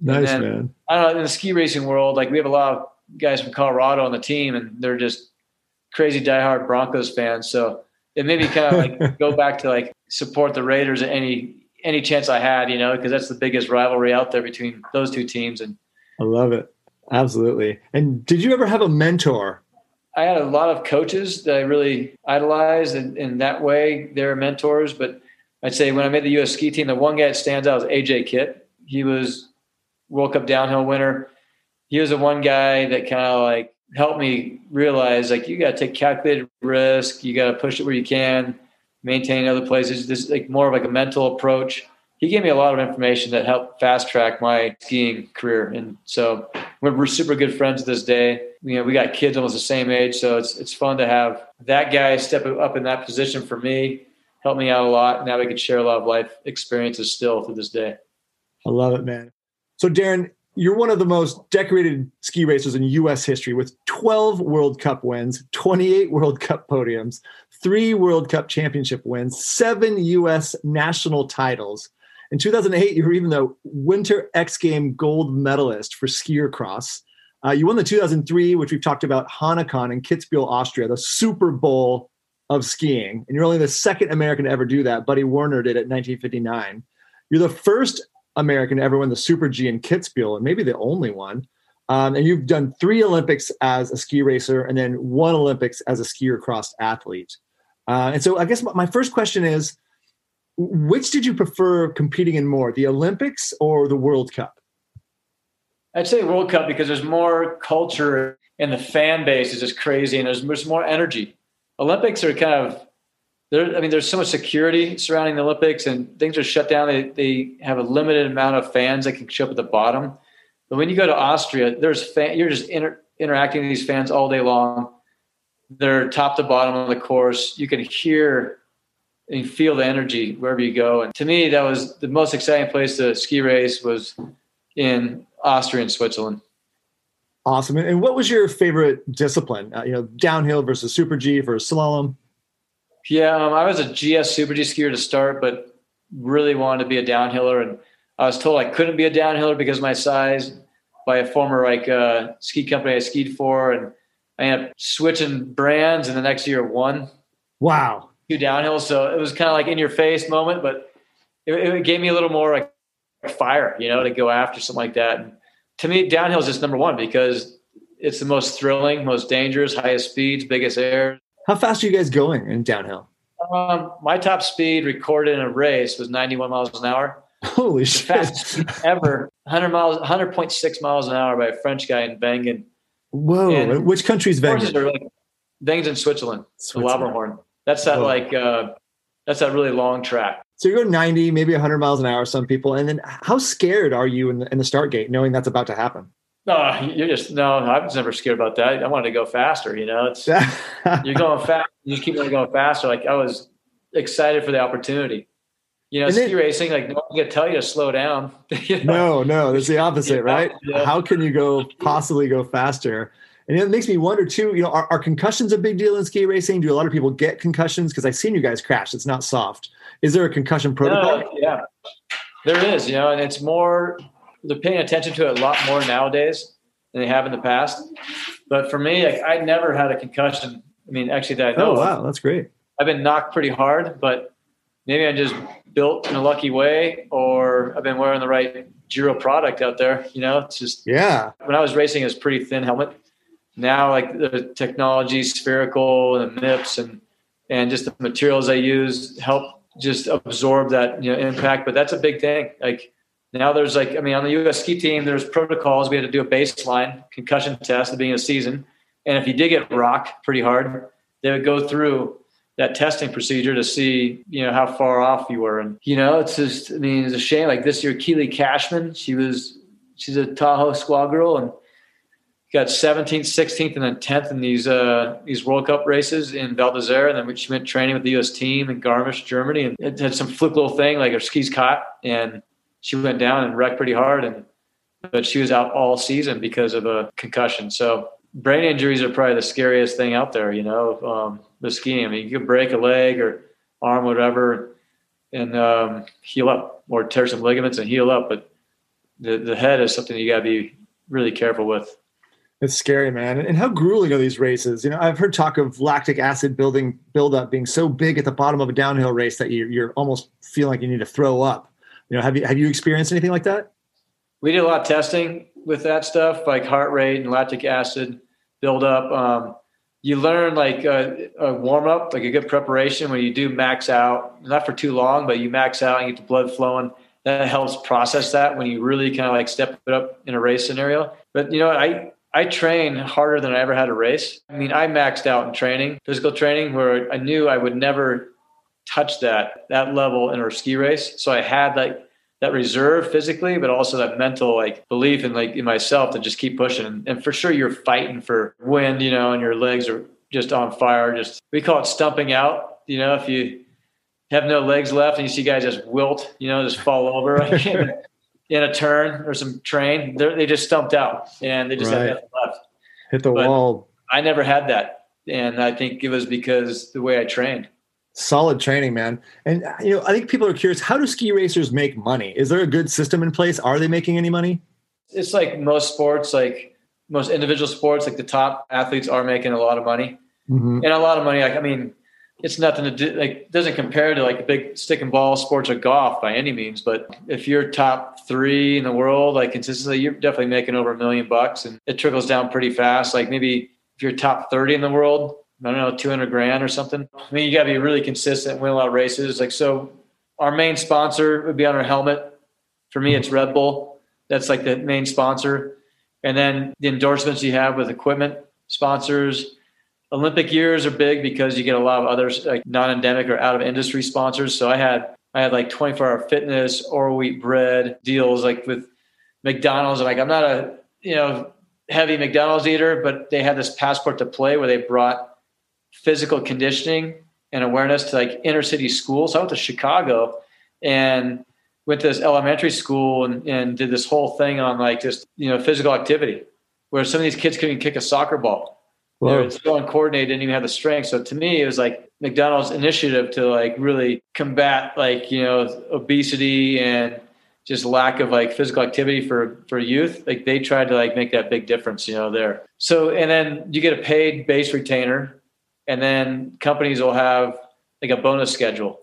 Nice then, man. I don't know in the ski racing world, like we have a lot of guys from Colorado on the team, and they're just crazy diehard Broncos fans. So it made me kind of like go back to like support the Raiders at any any chance I had, you know, because that's the biggest rivalry out there between those two teams. And I love it. Absolutely. And did you ever have a mentor I had a lot of coaches that I really idolized, and in that way, they're mentors. But I'd say when I made the U.S. ski team, the one guy that stands out is AJ Kitt. He was World Cup downhill winner. He was the one guy that kind of like helped me realize like you got to take calculated risk, you got to push it where you can, maintain other places. This is like more of like a mental approach he gave me a lot of information that helped fast track my skiing career. And so we're, super good friends to this day. You know, we got kids almost the same age, so it's it's fun to have that guy step up in that position for me, help me out a lot. Now we can share a lot of life experiences still to this day. I love it, man. So Daron, you're one of the most decorated ski racers in U.S. history with 12 World Cup wins, 28 World Cup podiums, three World Cup championship wins, seven U.S. national titles in 2008, you were even the Winter X Game gold medalist for skier cross. Uh, you won the 2003, which we've talked about, Hahnenkamm in Kitzbühel, Austria, the Super Bowl of skiing. And you're only the second American to ever do that. Buddy Werner did it in 1959. You're the first American to ever win the Super G in Kitzbühel, and maybe the only one. Um, and you've done three Olympics as a ski racer and then one Olympics as a skier cross athlete. Uh, and so I guess my first question is which did you prefer competing in more, the Olympics or the World Cup? I'd say World Cup because there's more culture and the fan base is just crazy and there's, there's more energy. Olympics are kind of there. I mean, there's so much security surrounding the Olympics and things are shut down. They, they have a limited amount of fans that can show up at the bottom. But when you go to Austria, there's fan, you're just inter, interacting with these fans all day long. They're top to bottom of the course. You can hear you feel the energy wherever you go. And to me, that was the most exciting place to ski race was in Austria and Switzerland. Awesome. And what was your favorite discipline? Uh, you know, downhill versus super G versus slalom. Yeah, um, I was a GS super G skier to start, but really wanted to be a downhiller, and I was told I couldn't be a downhiller because of my size by a former like uh, ski company I skied for, and I ended up switching brands, and the next year won. Wow. Two downhill, so it was kind of like in your face moment, but it, it, gave me a little more like fire, you know, to go after something like that. And to me, downhill is just number one because it's the most thrilling, most dangerous, highest speeds, biggest air. How fast are you guys going in downhill? Um, my top speed recorded in a race was 91 miles an hour. Holy shit! Fastest ever, 100 miles, 100.6 miles an hour by a French guy in Wengen. Whoa! And Which country's Wengen? Like, Wengen's in Switzerland. Switzerland. The Lauberhorn. That's that Whoa. like uh, that's that really long track. So you go 90, maybe 100 miles an hour, some people. And then how scared are you in the, in the start gate knowing that's about to happen? No, you're just, no, I was never scared about that. I wanted to go faster, you know, it's, you're going fast. You just keep on going faster. Like I was excited for the opportunity. You know, and ski then, racing, like no one's gonna tell you to slow down. you know? No, no, it's the opposite, right? Yeah. How can you go possibly go faster? And it makes me wonder too, you know, are, are, concussions a big deal in ski racing? Do a lot of people get concussions? Because I've seen you guys crash. It's not soft. Is there a concussion protocol? No, yeah, there is, you know, and it's more, they're paying attention to it a lot more nowadays than they have in the past. But for me, like, I never had a concussion. I mean, actually, that I know. Oh, wow. That's great. I've been knocked pretty hard, but maybe I'm just built in a lucky way or I've been wearing the right Giro product out there. You know, it's just, yeah. When I was racing, it was pretty thin helmet now like the technology spherical and MIPS and and just the materials I use help just absorb that you know impact. But that's a big thing. Like now there's like I mean on the US ski team there's protocols. We had to do a baseline concussion test at the beginning of the season. And if you did get rocked pretty hard, they would go through that testing procedure to see, you know, how far off you were. And, you know, it's just, I mean, it's a shame. Like this year, Keely Cashman, she was, she's a Tahoe squad girl and got 17th, 16th, and then 10th in these uh, these World Cup races in Val d'Isere, and then she went training with the U.S. team in Garmisch, Germany, and it had some fluke little thing like her skis caught, and she went down and wrecked pretty hard, and but she was out all season because of a concussion. So brain injuries are probably the scariest thing out there, you know, um, the skiing. I mean, you could break a leg or arm, whatever, and um, heal up, or tear some ligaments and heal up, but the the head is something you got to be really careful with. It's scary, man. And how grueling are these races? You know, I've heard talk of lactic acid building buildup being so big at the bottom of a downhill race that you, you're almost feel like you need to throw up. You know, have you have you experienced anything like that? We did a lot of testing with that stuff, like heart rate and lactic acid buildup. Um, you learn like a, a warm up, like a good preparation when you do max out, not for too long, but you max out and get the blood flowing. That helps process that when you really kind of like step it up in a race scenario. But you know, I I train harder than I ever had a race. I mean, I maxed out in training, physical training, where I knew I would never touch that that level in a ski race. So I had like that reserve physically, but also that mental like belief in like in myself to just keep pushing. And for sure, you're fighting for wind, you know, and your legs are just on fire. Just we call it stumping out. You know, if you have no legs left and you see guys just wilt, you know, just fall over. in a turn or some train, they just stumped out and they just right. had nothing left. Hit the but wall. I never had that, and I think it was because the way I trained. Solid training, man. And you know, I think people are curious: how do ski racers make money? Is there a good system in place? Are they making any money? It's like most sports, like most individual sports. Like the top athletes are making a lot of money, mm-hmm. and a lot of money. Like I mean, it's nothing to do like doesn't compare to like the big stick and ball sports or golf by any means but if you're top three in the world like consistently you're definitely making over a million bucks and it trickles down pretty fast. Like maybe if you're top 30 in the world i don't know 200 grand or something i mean you got to be really consistent win a lot of races. Like so our main sponsor would be on our helmet. For me it's red bull. That's like the main sponsor. And then the endorsements you have with equipment sponsors Olympic years are big because you get a lot of other like non-endemic or out of industry sponsors. So I had I had like 24 hour fitness, or wheat bread deals like with McDonald's. And like I'm not a you know heavy McDonald's eater, but they had this passport to play where they brought physical conditioning and awareness to like inner city schools. So I went to Chicago and went to this elementary school and, and did this whole thing on like just you know physical activity, where some of these kids couldn't kick a soccer ball. They're so uncoordinated, didn't even have the strength. So to me, it was like McDonald's initiative to like really combat like you know obesity and just lack of like physical activity for for youth. Like they tried to like make that big difference you know there. So and then you get a paid base retainer and then companies will have like a bonus schedule.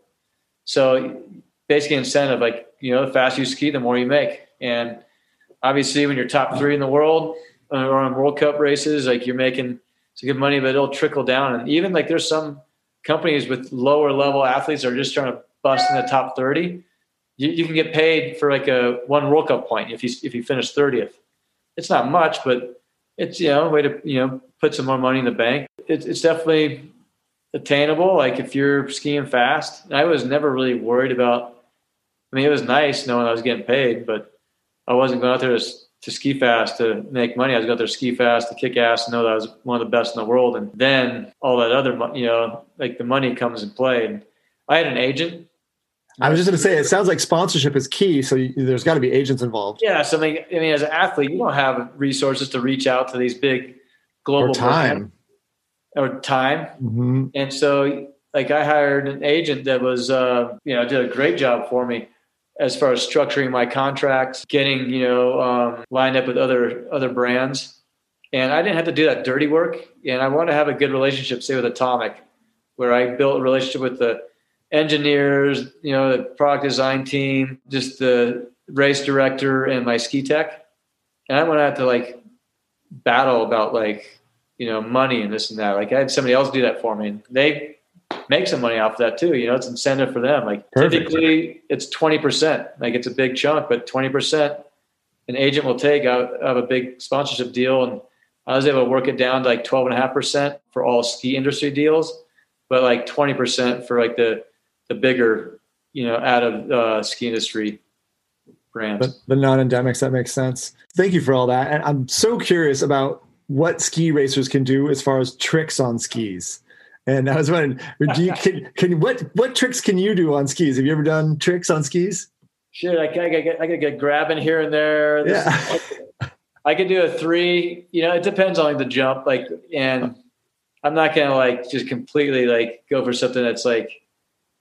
So basically incentive like you know the faster you ski the more you make. And obviously when you're top three in the world uh, or on world cup races like you're making some good money but it'll trickle down and even like there's some companies with lower level athletes that are just trying to bust in the top 30 you, you can get paid for like a one World Cup point if you if you finish thirtieth. It's not much, but it's you know a way to you know put some more money in the bank. It's it's definitely attainable. Like if you're skiing fast, I was never really worried about. I mean, it was nice knowing I was getting paid, but I wasn't going out there to, to ski fast to make money. I was going to ski fast to kick ass and know that I was one of the best in the world. And then all that other, you know, like the money comes in play. And I had an agent I was just going to say, it sounds like sponsorship is key. So you, there's got to be agents involved. Yeah. So I mean, I mean, as an athlete, you don't have resources to reach out to these big global or time or time. Mm-hmm. And so, like, I hired an agent that was, uh, you know, did a great job for me as far as structuring my contracts, getting you know um, lined up with other other brands, and I didn't have to do that dirty work. And I want to have a good relationship, say with Atomic, where I built a relationship with the engineers, you know, the product design team, just the race director and my ski tech. And I went out to like battle about like, you know, money and this and that. Like I had somebody else do that for me. And they make some money off of that too. You know, it's incentive for them. Like Perfect. typically it's 20%. Like it's a big chunk, but 20% an agent will take out of a big sponsorship deal. And I was able to work it down to like 12.5% for all ski industry deals, but like 20% for like the the bigger, you know, out of uh, ski industry brands. The, the non-endemics that makes sense. Thank you for all that. And I'm so curious about what ski racers can do as far as tricks on skis. And I was wondering, do you, can, can what what tricks can you do on skis? Have you ever done tricks on skis? Sure, I can get I can get grabbing here and there. yeah. I, I could do a three. You know, it depends on like the jump. Like, and I'm not gonna like just completely like go for something that's like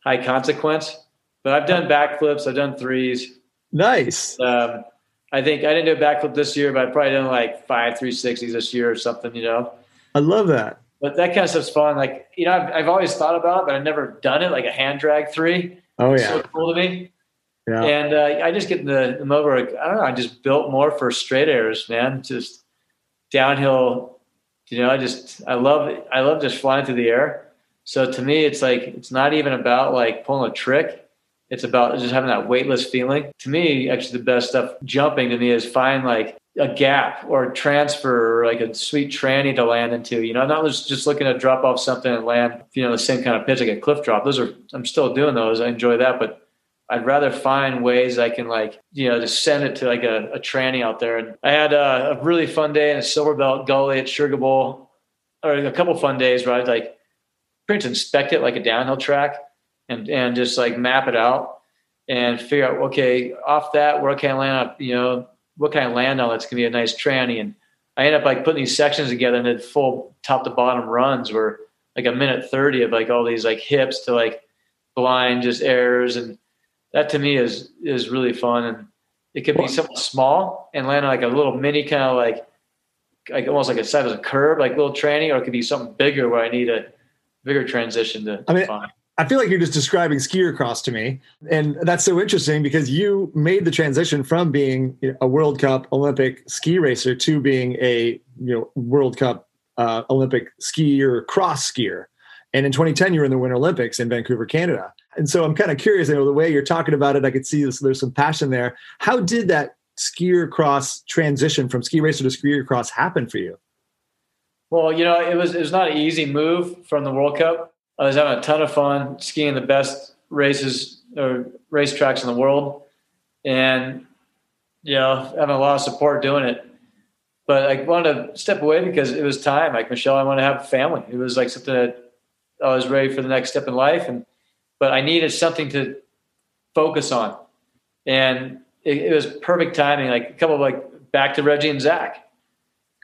high consequence. But I've done backflips. I've done threes. Nice. Um, I think I didn't do a backflip this year, but I probably done like five 360s this year or something, you know? I love that. But that kind of stuff's fun. Like, you know, I've, I've always thought about it, but I've never done it like a hand drag three. Oh, yeah. It's so cool to me. Yeah. And uh, I just get in the, the mode where, I don't know, I just built more for straight airs, man. Just downhill, you know, I just, I love, I love just flying through the air. So to me, it's like it's not even about like pulling a trick. It's about just having that weightless feeling. To me, actually, the best stuff jumping to me is find like a gap or transfer or like a sweet tranny to land into. You know, I'm not just looking to drop off something and land, you know, the same kind of pitch like a cliff drop. Those are I'm still doing those. I enjoy that, but I'd rather find ways I can like, you know, just send it to like a, a tranny out there. And I had a, a really fun day in a silver belt gully at Sugar Bowl, or a couple fun days where I was like much inspect it like a downhill track and and just like map it out and figure out okay off that where can I land up you know what kind of land on that's gonna be a nice tranny and I end up like putting these sections together and did full top to bottom runs where like a minute 30 of like all these like hips to like blind just errors and that to me is is really fun and it could be something small and land on like a little mini kind of like like almost like a size of a curb, like little tranny or it could be something bigger where I need a bigger transition to, I mean, find. I feel like you're just describing skier cross to me. And that's so interesting because you made the transition from being a World Cup Olympic ski racer to being a you know World Cup uh, Olympic skier cross skier. And in 2010, you were in the Winter Olympics in Vancouver, Canada. And so I'm kind of curious, you know, the way you're talking about it, I could see this, there's some passion there. How did that skier cross transition from ski racer to skier cross happen for you? Well, you know, it was it was not an easy move from the World Cup. I was having a ton of fun skiing the best races or racetracks in the world, and you know, having a lot of support doing it. But I wanted to step away because it was time. Like Michelle, I want to have a family. It was like something that I was ready for the next step in life, and but I needed something to focus on. and it, it, was perfect timing. Like a couple of like back to Reggie and Zach,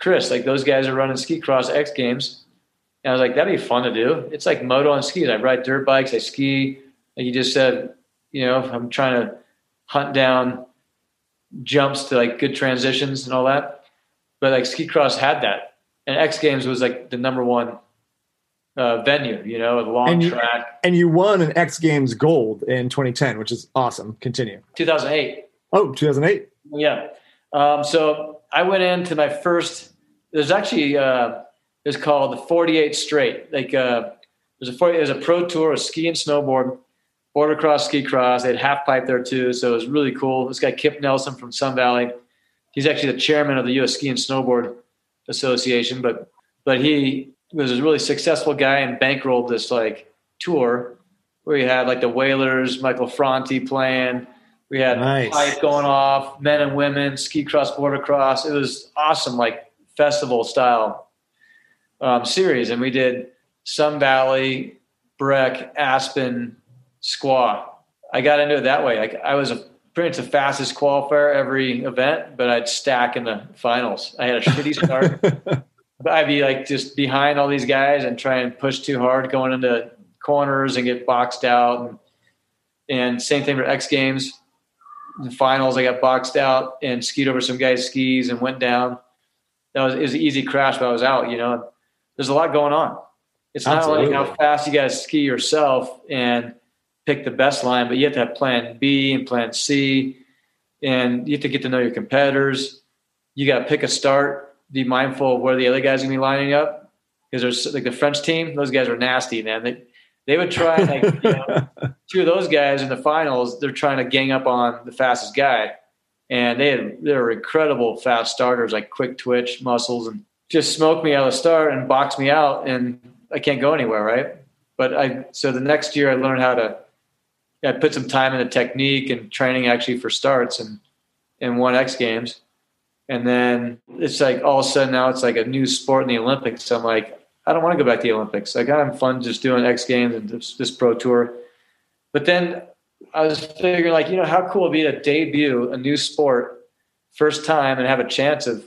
Chris, like those guys are running ski cross X Games, and I was like, that'd be fun to do. It's like moto on skis. I ride dirt bikes, I ski. Like you just said, you know, I'm trying to hunt down jumps to like good transitions and all that. But like ski cross had that, and X Games was like the number one uh, venue, you know, a long and you, track. And you won an X Games gold in 2010, which is awesome. Continue. 2008. Oh, 2008. Yeah. Um, so I went into my first. There's actually uh, it's called the 48 straight. Like uh, there's a 40, there's a pro tour of ski and snowboard, border cross, ski cross. They had half pipe there too, so it was really cool. This guy Kip Nelson from Sun Valley. He's actually the chairman of the U.S. Ski and Snowboard Association, but but he was a really successful guy and bankrolled this like tour where you had like the Wailers, Michael Franti playing. We had nice. pipe going off, men and women, ski cross, border cross. It was awesome, like festival style um, series. And we did Sun Valley, Breck, Aspen, Squaw. I got into it that way. Like I was a, pretty much the fastest qualifier every event, but I'd stack in the finals. I had a shitty start. I'd be like just behind all these guys and try and push too hard going into corners and get boxed out. And, and same thing for X Games. In the finals, I got boxed out and skied over some guys' skis and went down. That was, it was an easy crash, but I was out. You know, there's a lot going on. It's not Absolutely. only how fast you got to ski yourself and pick the best line, but you have to have plan B and plan C, and you have to get to know your competitors. You got to pick a start be mindful of where the other guys are gonna be lining up because there's like the French team; those guys are nasty, man. They they would try like you know, two of those guys in the finals. They're trying to gang up on the fastest guy, and they had they were incredible fast starters, like quick twitch muscles, and just smoked me out of the start and boxed me out, and I can't go anywhere, right? But I so the next year I learned how to. I put some time into technique and training actually for starts and and won X Games and then it's like all of a sudden now it's like a new sport in the Olympics. So I'm like, I don't want to go back to the Olympics. Like I'm fun just doing X Games and this, this pro tour. But then I was figuring like, you know, how cool would be to debut a new sport first time and have a chance of,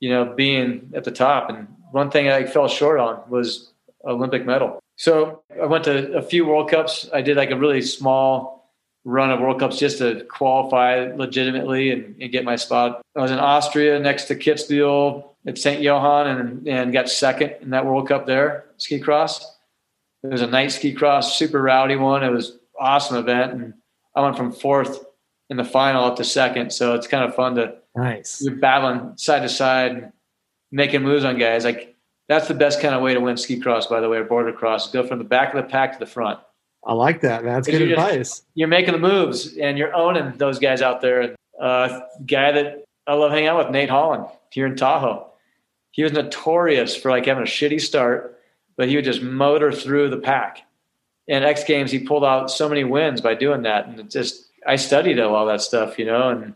you know, being at the top. And one thing I fell short on was Olympic medal. So I went to a few World Cups. I did like a really small run of World Cups just to qualify legitimately and, and, get my spot. I was in Austria next to Kitzbühel at St. Johann and, and got second in that World Cup there, ski cross. It was a night ski cross, super rowdy one. It was awesome event. And I went from fourth in the final up to second. So it's kind of fun to nice. You're battling side to side, making moves on guys. Like that's the best kind of way to win ski cross, by the way, or border cross. Go from the back of the pack to the front. I like that. That's good you're advice. Just, you're making the moves and you're owning those guys out there. And uh, guy that I love hanging out with, Nate Holland, here in Tahoe. He was notorious for like having a shitty start, but he would just motor through the pack. In X Games, he pulled out so many wins by doing that, and it just I studied all that stuff, you know, and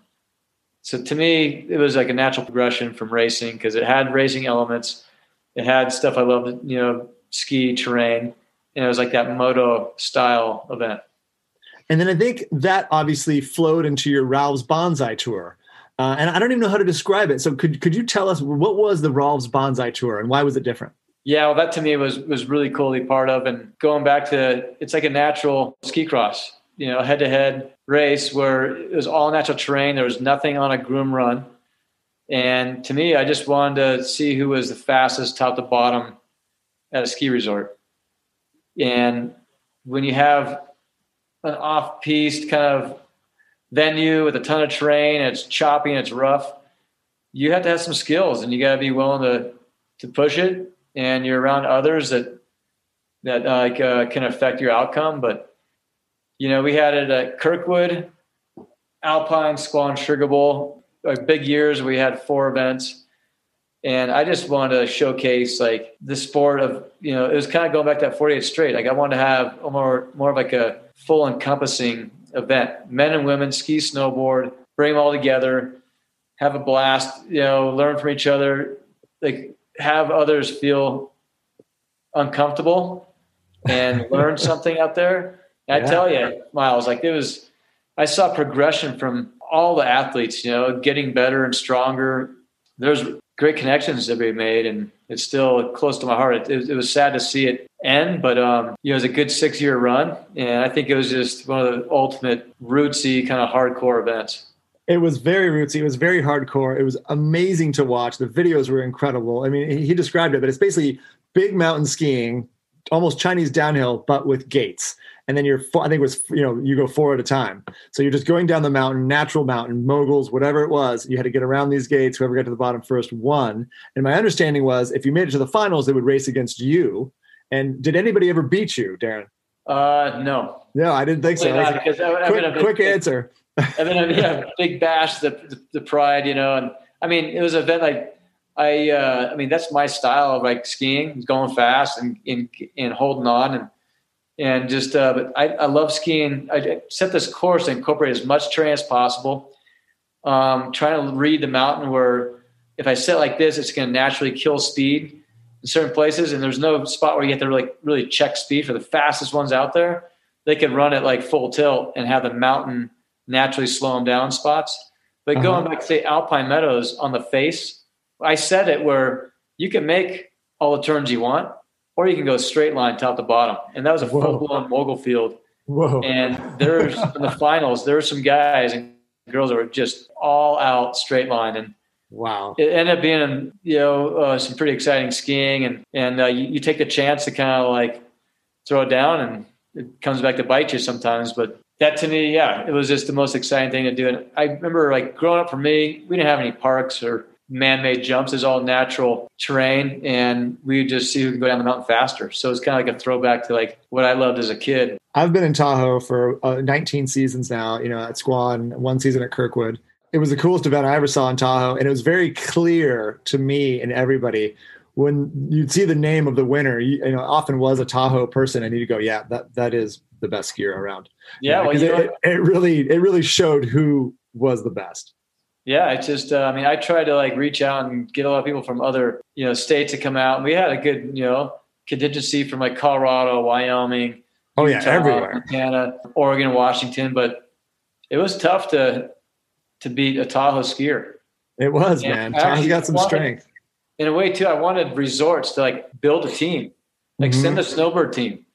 so to me, it was like a natural progression from racing because it had racing elements. It had stuff I loved, you know, ski terrain and it was like that moto style event. And then I think that obviously flowed into your Rahlves' Banzai tour. Uh, and I don't even know how to describe it. So could could you tell us what was the Rahlves' Banzai tour and why was it different? Yeah, well, that to me was was really cool to be part of, and going back to it's like a natural ski cross, you know, head to head race where it was all natural terrain. There was nothing on a groom run, and to me, I just wanted to see who was the fastest top to bottom at a ski resort. And when you have an off piste kind of venue with a ton of terrain, it's choppy and it's rough, you have to have some skills and you got to be willing to, to push it. And you're around others that, that uh, uh, can affect your outcome. But, you know, we had it at Kirkwood, Alpine, Squaw, and Sugar Bowl, like big years. We had four events and I just wanted to showcase like the sport of, you know, it was kind of going back to that 48 straight. Like I wanted to have a more, more of like a full encompassing event, men and women, ski, snowboard, bring them all together, have a blast, you know, learn from each other, like have others feel uncomfortable and learn something out there. And yeah. I tell you, Miles, like it was, I saw progression from all the athletes, you know, getting better and stronger. There's great connections that we made, and it's still close to my heart. It, it, it was sad to see it end, but um, you know, it was a good six year run, and I think it was just one of the ultimate rootsy kind of hardcore events. It was very rootsy. It was very hardcore. It was amazing to watch. The videos were incredible. I mean, he described it, but it's basically big mountain skiing, almost Chinese downhill, but with gates and then you're I think it was you know you go four at a time. So you're just going down the mountain, natural mountain, moguls, whatever it was. You had to get around these gates. Whoever got to the bottom first won. And my understanding was if you made it to the finals, they would race against you. And did anybody ever beat you, Daron? Uh, no. No, I didn't think so. Not, because I, quick, big, quick answer. I mean, I yeah, big bash, the, the, the pride, you know, and I mean, it was an event like I, uh, I mean, that's my style of like skiing, going fast and, and, and holding on. And and just uh, but I, I love skiing. I set this course to incorporate as much terrain as possible. Um, trying to read the mountain where if I set like this, it's going to naturally kill speed in certain places, and there's no spot where you have to really really check speed for the fastest ones out there. They can run it like full tilt and have the mountain naturally slow them down spots. But uh-huh. going back to say Alpine Meadows on the face, I set it where you can make all the turns you want, or you can go straight line top to bottom. And that was a full blown mogul field. Whoa. And there's in the finals, there were some guys and girls that were just all out straight line. And wow, it ended up being, you know, uh, some pretty exciting skiing. And, and uh, you, you, take the chance to kind of like throw it down and it comes back to bite you sometimes. But that to me, yeah, it was just the most exciting thing to do. And I remember like growing up for me, we didn't have any parks or man-made jumps is all natural terrain and we just see who can go down the mountain faster. So it's kind of like a throwback to like what i loved as a kid. I've been in tahoe for uh, 19 seasons now you know at squan one season at kirkwood. It was the coolest event i ever saw in tahoe and it was very clear to me and everybody when you'd see the name of the winner you, you know often was a tahoe person and you'd go yeah that that is the best skier around. Yeah, well, it, it really it really showed who was the best yeah, it's just, uh, I mean, I tried to like reach out and get a lot of people from other, you know, states to come out. And we had a good, you know, contingency from like Colorado, Wyoming. Oh yeah, Utah, everywhere. Montana, Oregon, Washington. But it was tough to, to beat a Tahoe skier. It was, and man. Tahoe's got some wanted, strength. In a way too, I wanted resorts to like build a team, like mm-hmm. send the snowbird team.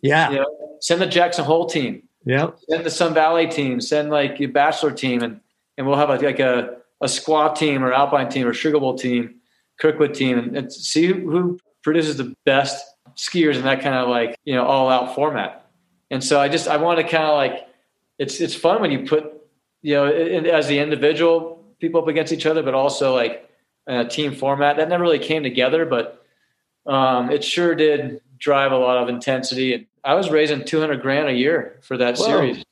Yeah. You know, send the Jackson Hole team. Yeah. Send the Sun Valley team, send like your bachelor team and and we'll have a, like a, a Squaw team or alpine team or sugar bowl team, Kirkwood team, and, and see who, produces the best skiers in that kind of like you know all out format. And so I just I want to kind of like it's it's fun when you put you know in, as the individual people up against each other, but also like a team format that never really came together, but um, it sure did drive a lot of intensity. And I was raising 200 grand a year for that Whoa. series.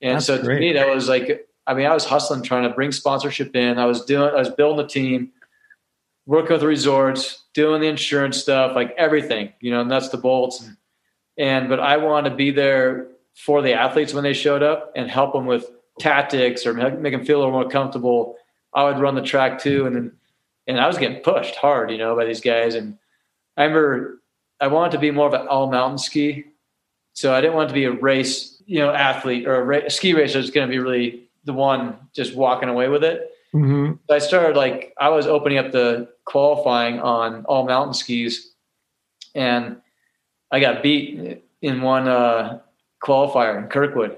And That's so to great. me, that was like I mean, I was hustling, trying to bring sponsorship in. I was doing, I was building a team, working with the resorts, doing the insurance stuff, like everything, you know, nuts to bolts. And, and but I wanted to be there for the athletes when they showed up and help them with tactics or make them feel a little more comfortable. I would run the track too, and then and I was getting pushed hard, you know, by these guys. And I remember I wanted to be more of an all mountain ski, so I didn't want to be a race, you know, athlete or a, ra- a ski racer is going to be really the one just walking away with it. Mm-hmm. I started like I was opening up the qualifying on all mountain skis, and I got beat in one uh, qualifier in Kirkwood,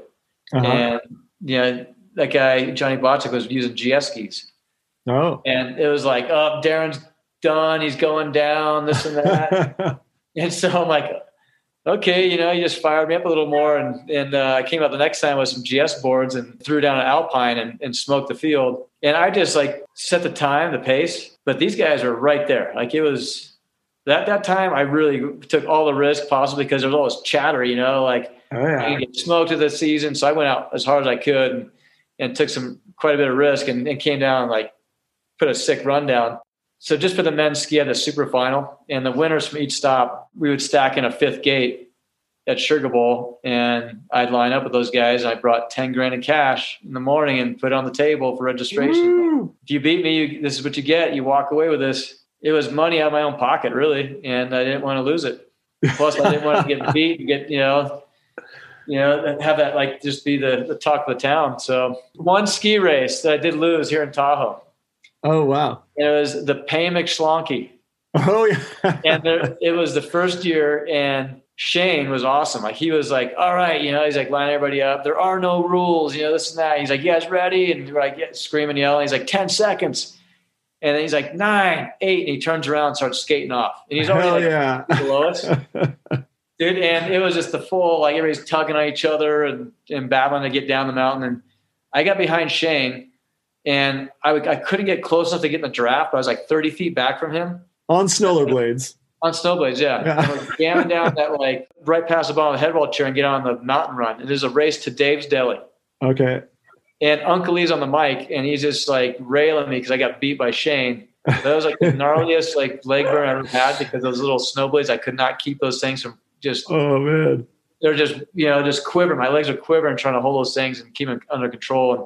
uh-huh. and yeah, that guy Johnny Botchick was using GS skis. Oh, and it was like, oh, Daron's done. He's going down. This and that. and so I'm like, okay, you know, you just fired me up a little more. And, and uh, I came out the next time with some GS boards and threw down an Alpine and, and smoked the field. And I just like set the time, the pace, but these guys are right there. Like it was that, that time I really took all the risk possible because there was all this chatter, you know, like oh, yeah. I get smoked to the season. So I went out as hard as I could and, and took some quite a bit of risk and, and came down and like put a sick run down. So just for the men's ski, had the super final, and the winners from each stop, we would stack in a fifth gate at Sugar Bowl, and I'd line up with those guys. I brought ten grand in cash in the morning and put it on the table for registration. Woo! If you beat me, you, this is what you get. You walk away with this. It was money out of my own pocket, really, and I didn't want to lose it. Plus, I didn't want to get beat and get you know. you know, have that like just be the, the talk of the town. So one ski race that I did lose here in Tahoe. Oh wow! It was the Pain McShlonkey. Oh yeah. and there, it was the first year, and Shane was awesome. Like he was like, "All right, you know," he's like lining everybody up. There are no rules, you know, this and that. He's like, "You guys ready?" And we're like, yeah, screaming, yelling. He's like, 10 seconds." And then he's like, nine, eight, and he turns around and starts skating off. And he's already like yeah. below us. Dude, and it was just the full like everybody's tugging on each other and, and battling to get down the mountain. And I got behind Shane, and I, I couldn't get close enough to get in the draft. But I was like 30 feet back from him on snowblades. On snowblades, yeah. yeah. like jamming down that like right past the bottom of the headwall chair and get on the mountain run. And there's a race to Dave's Deli. Okay. And Uncle Lee's on the mic, and he's just like railing me because I got beat by Shane. That was like the gnarliest like leg burn I ever had because those little snowblades. I could not keep those things from just oh man they're just you know just quivering my legs are quivering trying to hold those things and keep them under control and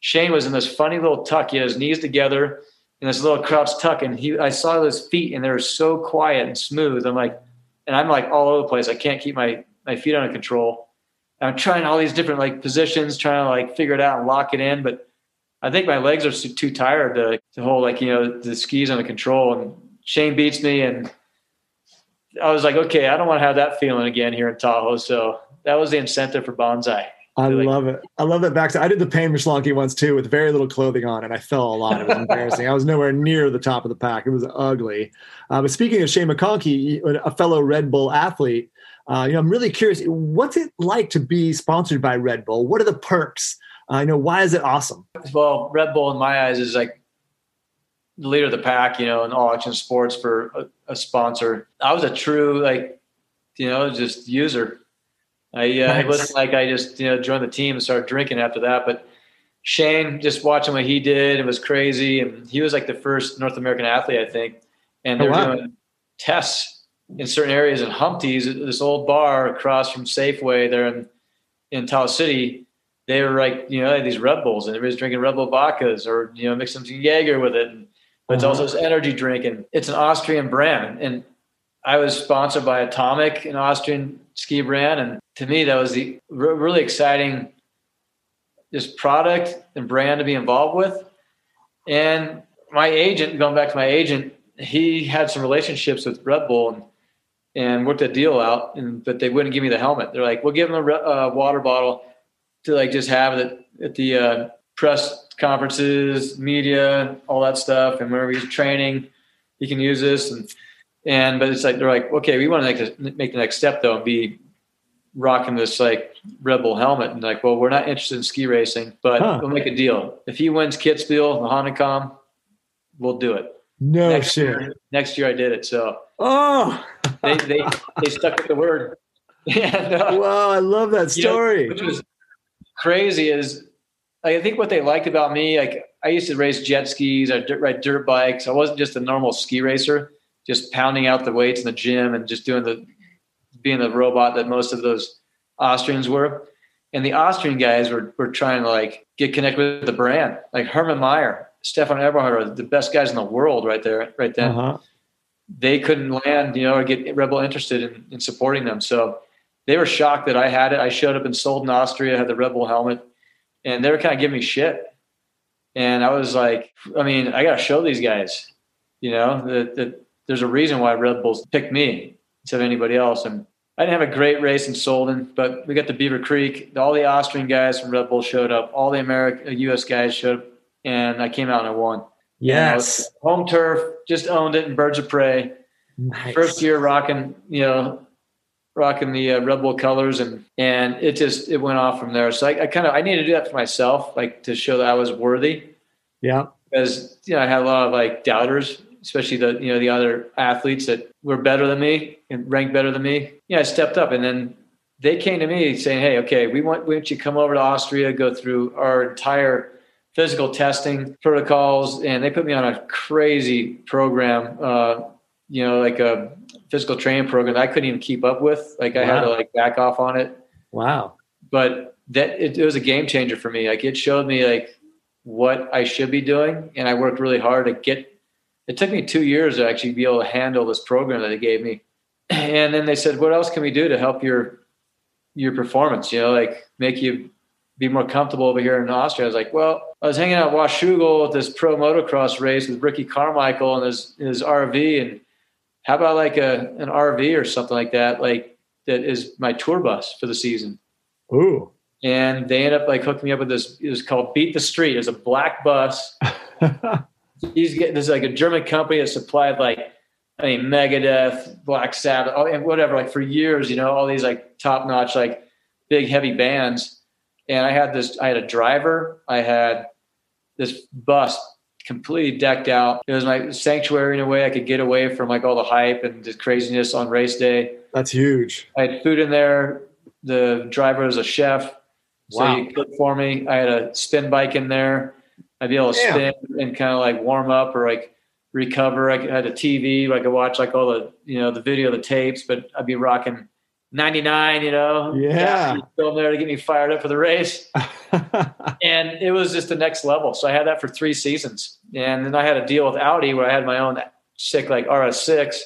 shane was in this funny little tuck. He had his knees together in this little crouch tuck and he i saw his feet and they were so quiet and smooth. I'm like and i'm like all over the place. I can't keep my my feet under control. I'm trying all these different like positions trying to like figure it out and lock it in but i think my legs are too tired to, to hold like you know the skis under control. And shane beats me and I was like, okay, I don't want to have that feeling again here in Tahoe. So that was the incentive for Banzai. I love it. I love that backside. I did the pain McShlonkey once too with very little clothing on, and I fell a lot. It was embarrassing. I was nowhere near the top of the pack. It was ugly. Uh, but speaking of Shane McConkey, a fellow Red Bull athlete, uh, you know, I'm really curious. What's it like to be sponsored by Red Bull? What are the perks? I uh, you know why is it awesome? Well, Red Bull in my eyes is like the leader of the pack, you know, in all action sports for a, a sponsor. I was a true like, you know, just user. I uh, nice. it wasn't like I just you know joined the team and started drinking after that. But Shane, just watching what he did, it was crazy, and he was like the first North American athlete, I think. And they're oh, wow. doing tests in certain areas in Humpty's, this old bar across from Safeway there in in Tahoe City. They were like, you know, these Red Bulls, and everybody's drinking Red Bull vodkas, or you know, mixing some Jaeger with it. And but it's also uh-huh. this energy drink, and it's an Austrian brand. And I was sponsored by Atomic, an Austrian ski brand, and to me that was the really exciting this product and brand to be involved with. And my agent, going back to my agent, he had some relationships with Red Bull and, and worked a deal out, and but they wouldn't give me the helmet. They're like, "We'll give him a uh, water bottle to like just have it at the uh, press conferences, media, all that stuff. And whenever he's training, he can use this. And and but it's like they're like, okay, we want to make the, make the next step though and be rocking this like Red Bull helmet. And like, well, we're not interested in ski racing, but huh. we'll make a deal. If he wins Kitzbühel, the Hahnenkamm, we'll do it. No next shit. Year, next year I did it. So oh, they they they stuck with the word. yeah, no. Wow, I love that story. You know, which was crazy is I think what they liked about me, like I used to race jet skis, I ride dirt bikes. I wasn't just a normal ski racer, just pounding out the weights in the gym and just doing the being the robot that most of those Austrians were. And the Austrian guys were were trying to like get connected with the brand, like Hermann Maier, Stephan Eberharter are the best guys in the world right there, right then. Uh-huh. They couldn't land, you know, or get Red Bull interested in, in supporting them. So they were shocked that I had it. I showed up and Solden Austria, had the Red Bull helmet and they were kind of giving me shit. And I was like, I mean, I got to show these guys, you know, that, that there's a reason why Red Bulls picked me of anybody else. And I didn't have a great race in Solden, but we got to Beaver Creek. All the Austrian guys from Red Bull showed up. All the American, U.S. guys showed up, and I came out and I won. Yes, home turf, just owned it in Birds of Prey. Nice. First year rocking, you know, rocking the uh, Red Bull colors, and and it just it went off from there. So I, I kind of I needed to do that for myself, like to show that I was worthy. Yeah, because you know I had a lot of like doubters, especially the you know the other athletes that were better than me and ranked better than me. Yeah, I stepped up, and then they came to me saying, "Hey, okay, we want we want you to come over to Austria, go through our entire." physical testing protocols and they put me on a crazy program uh, you know like a physical training program I couldn't even keep up with. Like I wow. had to like back off on it. Wow. But that it, it, was a game changer for me. Like it showed me like what I should be doing, and I worked really hard to get. It took me two years to actually be able to handle this program that they gave me. And then they said, "What else can we do to help your your performance, you know, like make you be more comfortable over here in Austria. I was like, well, I was hanging out Washougal at this pro motocross race with Ricky Carmichael and his his RV, and how about like a an RV or something like that, like that is my tour bus for the season. Ooh. And they end up like hooking me up with this. It was called Beat the Street. It's a black bus. He's getting this is like a German company that supplied like I mean Megadeth, Black Sabbath, and whatever. Like for years, you know, all these like top notch, like big heavy bands and I had this. I had a driver. I had this bus completely decked out. It was my sanctuary in a way. I could get away from like all the hype and the craziness on race day. That's huge. I had food in there. The driver was a chef, so wow. he cooked for me. I had a spin bike in there. I'd be able to spin and kind of like warm up or like recover. I had a TV where I could watch like all the you know the video, the tapes, but I'd be rocking 99, you know, yeah, film there to get me fired up for the race. and it was just the next level. So I had that for three seasons. And then I had a deal with Audi where I had my own sick like RS6. Nice.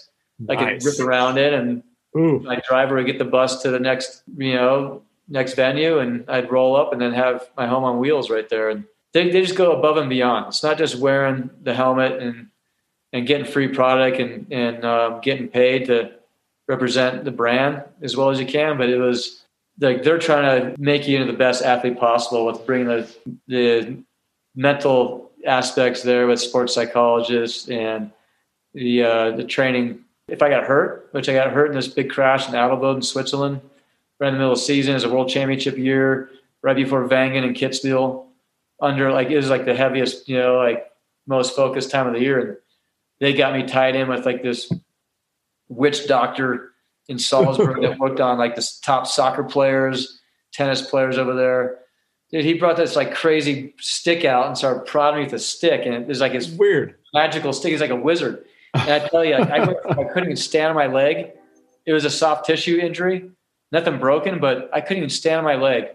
I could rip around it and Ooh. my driver would get the bus to the next, you know, next venue and I'd roll up and then have my home on wheels right there. And they, they just go above and beyond. It's not just wearing the helmet and, and getting free product and, and um, getting paid to represent the brand as well as you can. But it was like they're trying to make you into the best athlete possible with bringing the the mental aspects there with sports psychologists and the uh, the training. If I got hurt, which I got hurt in this big crash in Adelboden in Switzerland, right in the middle of the season, as a world championship year, right before Wengen and Kitzbühel, under like it was like the heaviest, you know, like most focused time of the year. And they got me tied in with like this witch doctor in Salzburg that worked on like the top soccer players, tennis players over there. Dude, he brought this like crazy stick out and started prodding me with a stick, and it was like his weird magical stick. He's like a wizard. And I tell you, like, I, I couldn't even stand on my leg. It was a soft tissue injury, nothing broken, but I couldn't even stand on my leg.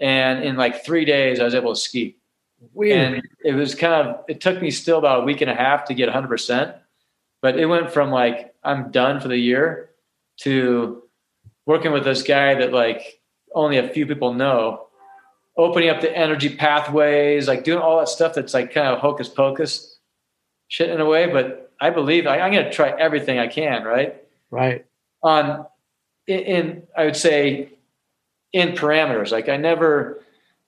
And in like three days, I was able to ski. Weird. And it was kind of, it took me still about a week and a half to get 100%. But it went from like I'm done for the year to working with this guy that like only a few people know, opening up the energy pathways, like doing all that stuff that's like kind of hocus pocus shit in a way. But I believe I, am going to try everything I can. Right. Right. On in, in I would say in parameters. Like I never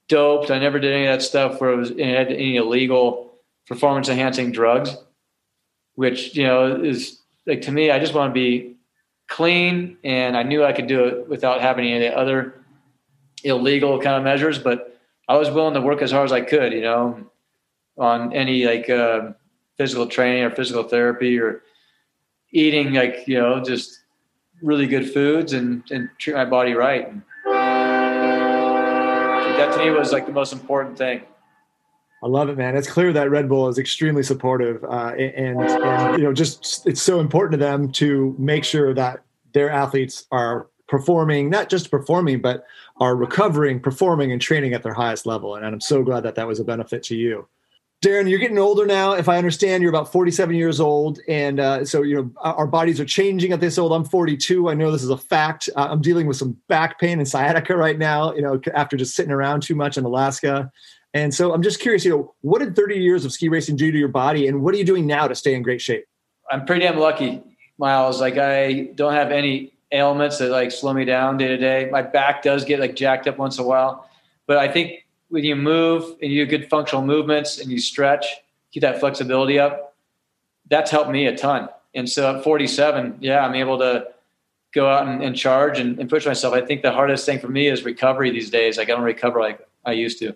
doped. I never did any of that stuff where it was it had any illegal performance enhancing drugs which you know is like to me, I just want to be clean, and I knew I could do it without having any other illegal kind of measures. But I was willing to work as hard as I could, you know, on any like uh, physical training or physical therapy or eating like you know just really good foods and and treat my body right. And that to me was like the most important thing. I love it, man. It's clear that Red Bull is extremely supportive, uh, and, and you know, just it's so important to them to make sure that their athletes are performing, not just performing, but are recovering, performing, and training at their highest level. And I'm so glad that that was a benefit to you. Daron, you're getting older now. If I understand, you're about 47 years old, and uh, so you know our bodies are changing at this old. I'm 42. I know this is a fact. Uh, I'm dealing with some back pain and sciatica right now. You know, after just sitting around too much in Alaska, and so I'm just curious, you know, what did 30 years of ski racing do to your body and what are you doing now to stay in great shape? I'm pretty damn lucky, Miles. Like I don't have any ailments that like slow me down day to day. My back does get like jacked up once in a while, but I think when you move and you do good functional movements and you stretch, keep that flexibility up, that's helped me a ton. And so at 47, yeah, I'm able to go out and, and charge and, and push myself. I think the hardest thing for me is recovery these days. Like I don't recover like I used to.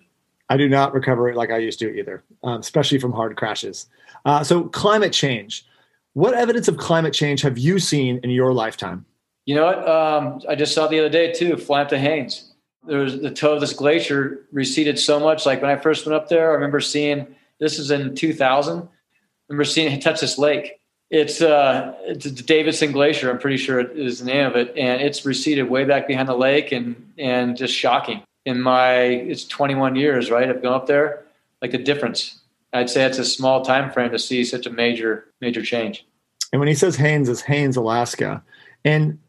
I do not recover like I used to either, um, especially from hard crashes. Uh, so, climate change. What evidence of climate change have you seen in your lifetime? You know what? Um, I just saw the other day too, flying to Haines. There was the toe of this glacier receded so much. Like when I first went up there, I remember seeing this is in 2000. I remember seeing it touch this lake. It's uh, it's Davidson Glacier. I'm pretty sure it is the name of it, and it's receded way back behind the lake, and and just shocking in my it's 21 years, right? I've gone up there. Like the difference, I'd say it's a small time frame to see such a major major change. And when he says Haines, it's Haines, Alaska. And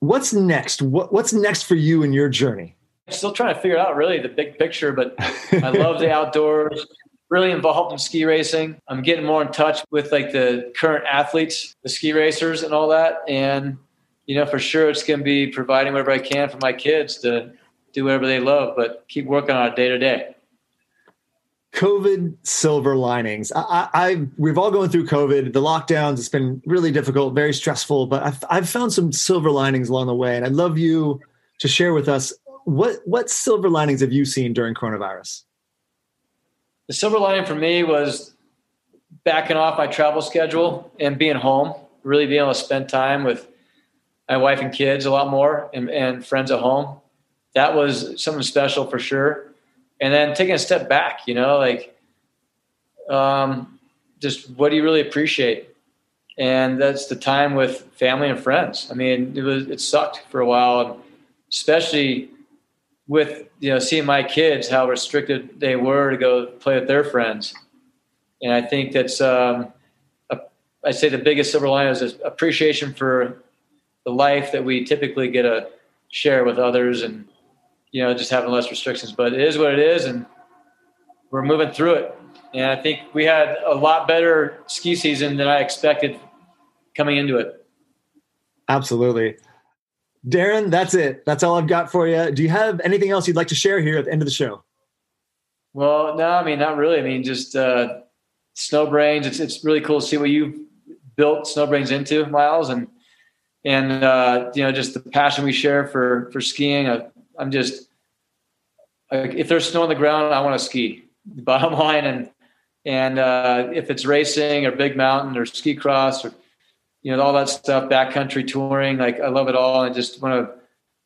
what's next? What, what's next for you in your journey? Still trying to figure out really the big picture, but I love the outdoors. Really involved in ski racing. I'm getting more in touch with like the current athletes, the ski racers, and all that. And you know, for sure, it's going to be providing whatever I can for my kids to do whatever they love, but keep working on it day to day. COVID silver linings. I, I, we've all going through COVID. The lockdowns. It's been really difficult, very stressful. But I've, I've found some silver linings along the way, and I'd love you to share with us what what silver linings have you seen during coronavirus. The silver lining for me was backing off my travel schedule and being home. Really being able to spend time with my wife and kids a lot more, and, and friends at home. That was something special for sure and then taking a step back, you know, like um, just what do you really appreciate? And that's the time with family and friends. I mean, it was it sucked for a while, especially with you know seeing my kids how restricted they were to go play with their friends. And I think that's um, I say the biggest silver lining is appreciation for the life that we typically get to share with others and you know, just having less restrictions. But it is what it is, and we're moving through it. And I think we had a lot better ski season than I expected coming into it. Absolutely. Daron, that's it. That's all I've got for you. Do you have anything else you'd like to share here at the end of the show? Well, no, I mean, not really. I mean, just uh, SnowBrains. It's it's really cool to see what you've built SnowBrains into, Miles, and and uh, you know, just the passion we share for for skiing. Uh, I'm just like if there's snow on the ground, I want to ski. Bottom line, and and uh, if it's racing or big mountain or ski cross or you know all that stuff, backcountry touring, like I love it all, and just want to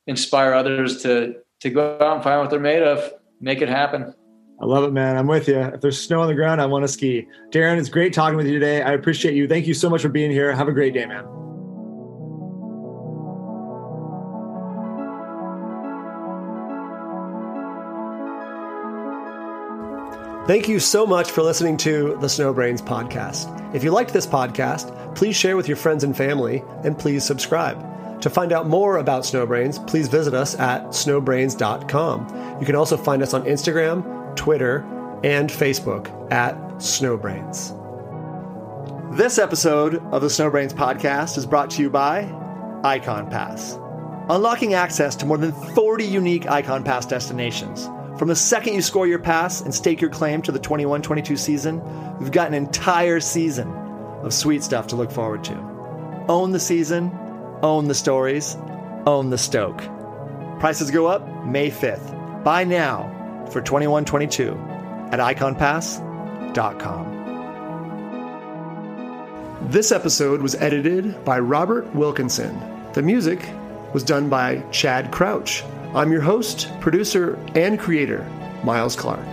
inspire others to to go out and find what they're made of, make it happen. I love it, man. I'm with you. If there's snow on the ground, I want to ski. Daron, it's great talking with you today. I appreciate you. Thank you so much for being here. Have a great day, man. Thank you so much for listening to the SnowBrains podcast. If you liked this podcast, please share with your friends and family, and please subscribe. To find out more about SnowBrains, please visit us at snowbrains.com. You can also find us on Instagram, Twitter, and Facebook at SnowBrains. This episode of the SnowBrains podcast is brought to you by Ikon Pass. Unlocking access to more than 40 unique Ikon Pass destinations from the second you score your pass and stake your claim to the 21 22 season, we've got an entire season of sweet stuff to look forward to. Own the season, own the stories, own the stoke. Prices go up May 5th. Buy now for 21 22 at ikonpass.com. This episode was edited by Robert Wilkinson. The music was done by Chad Crouch. I'm your host, producer, and creator, Miles Clark.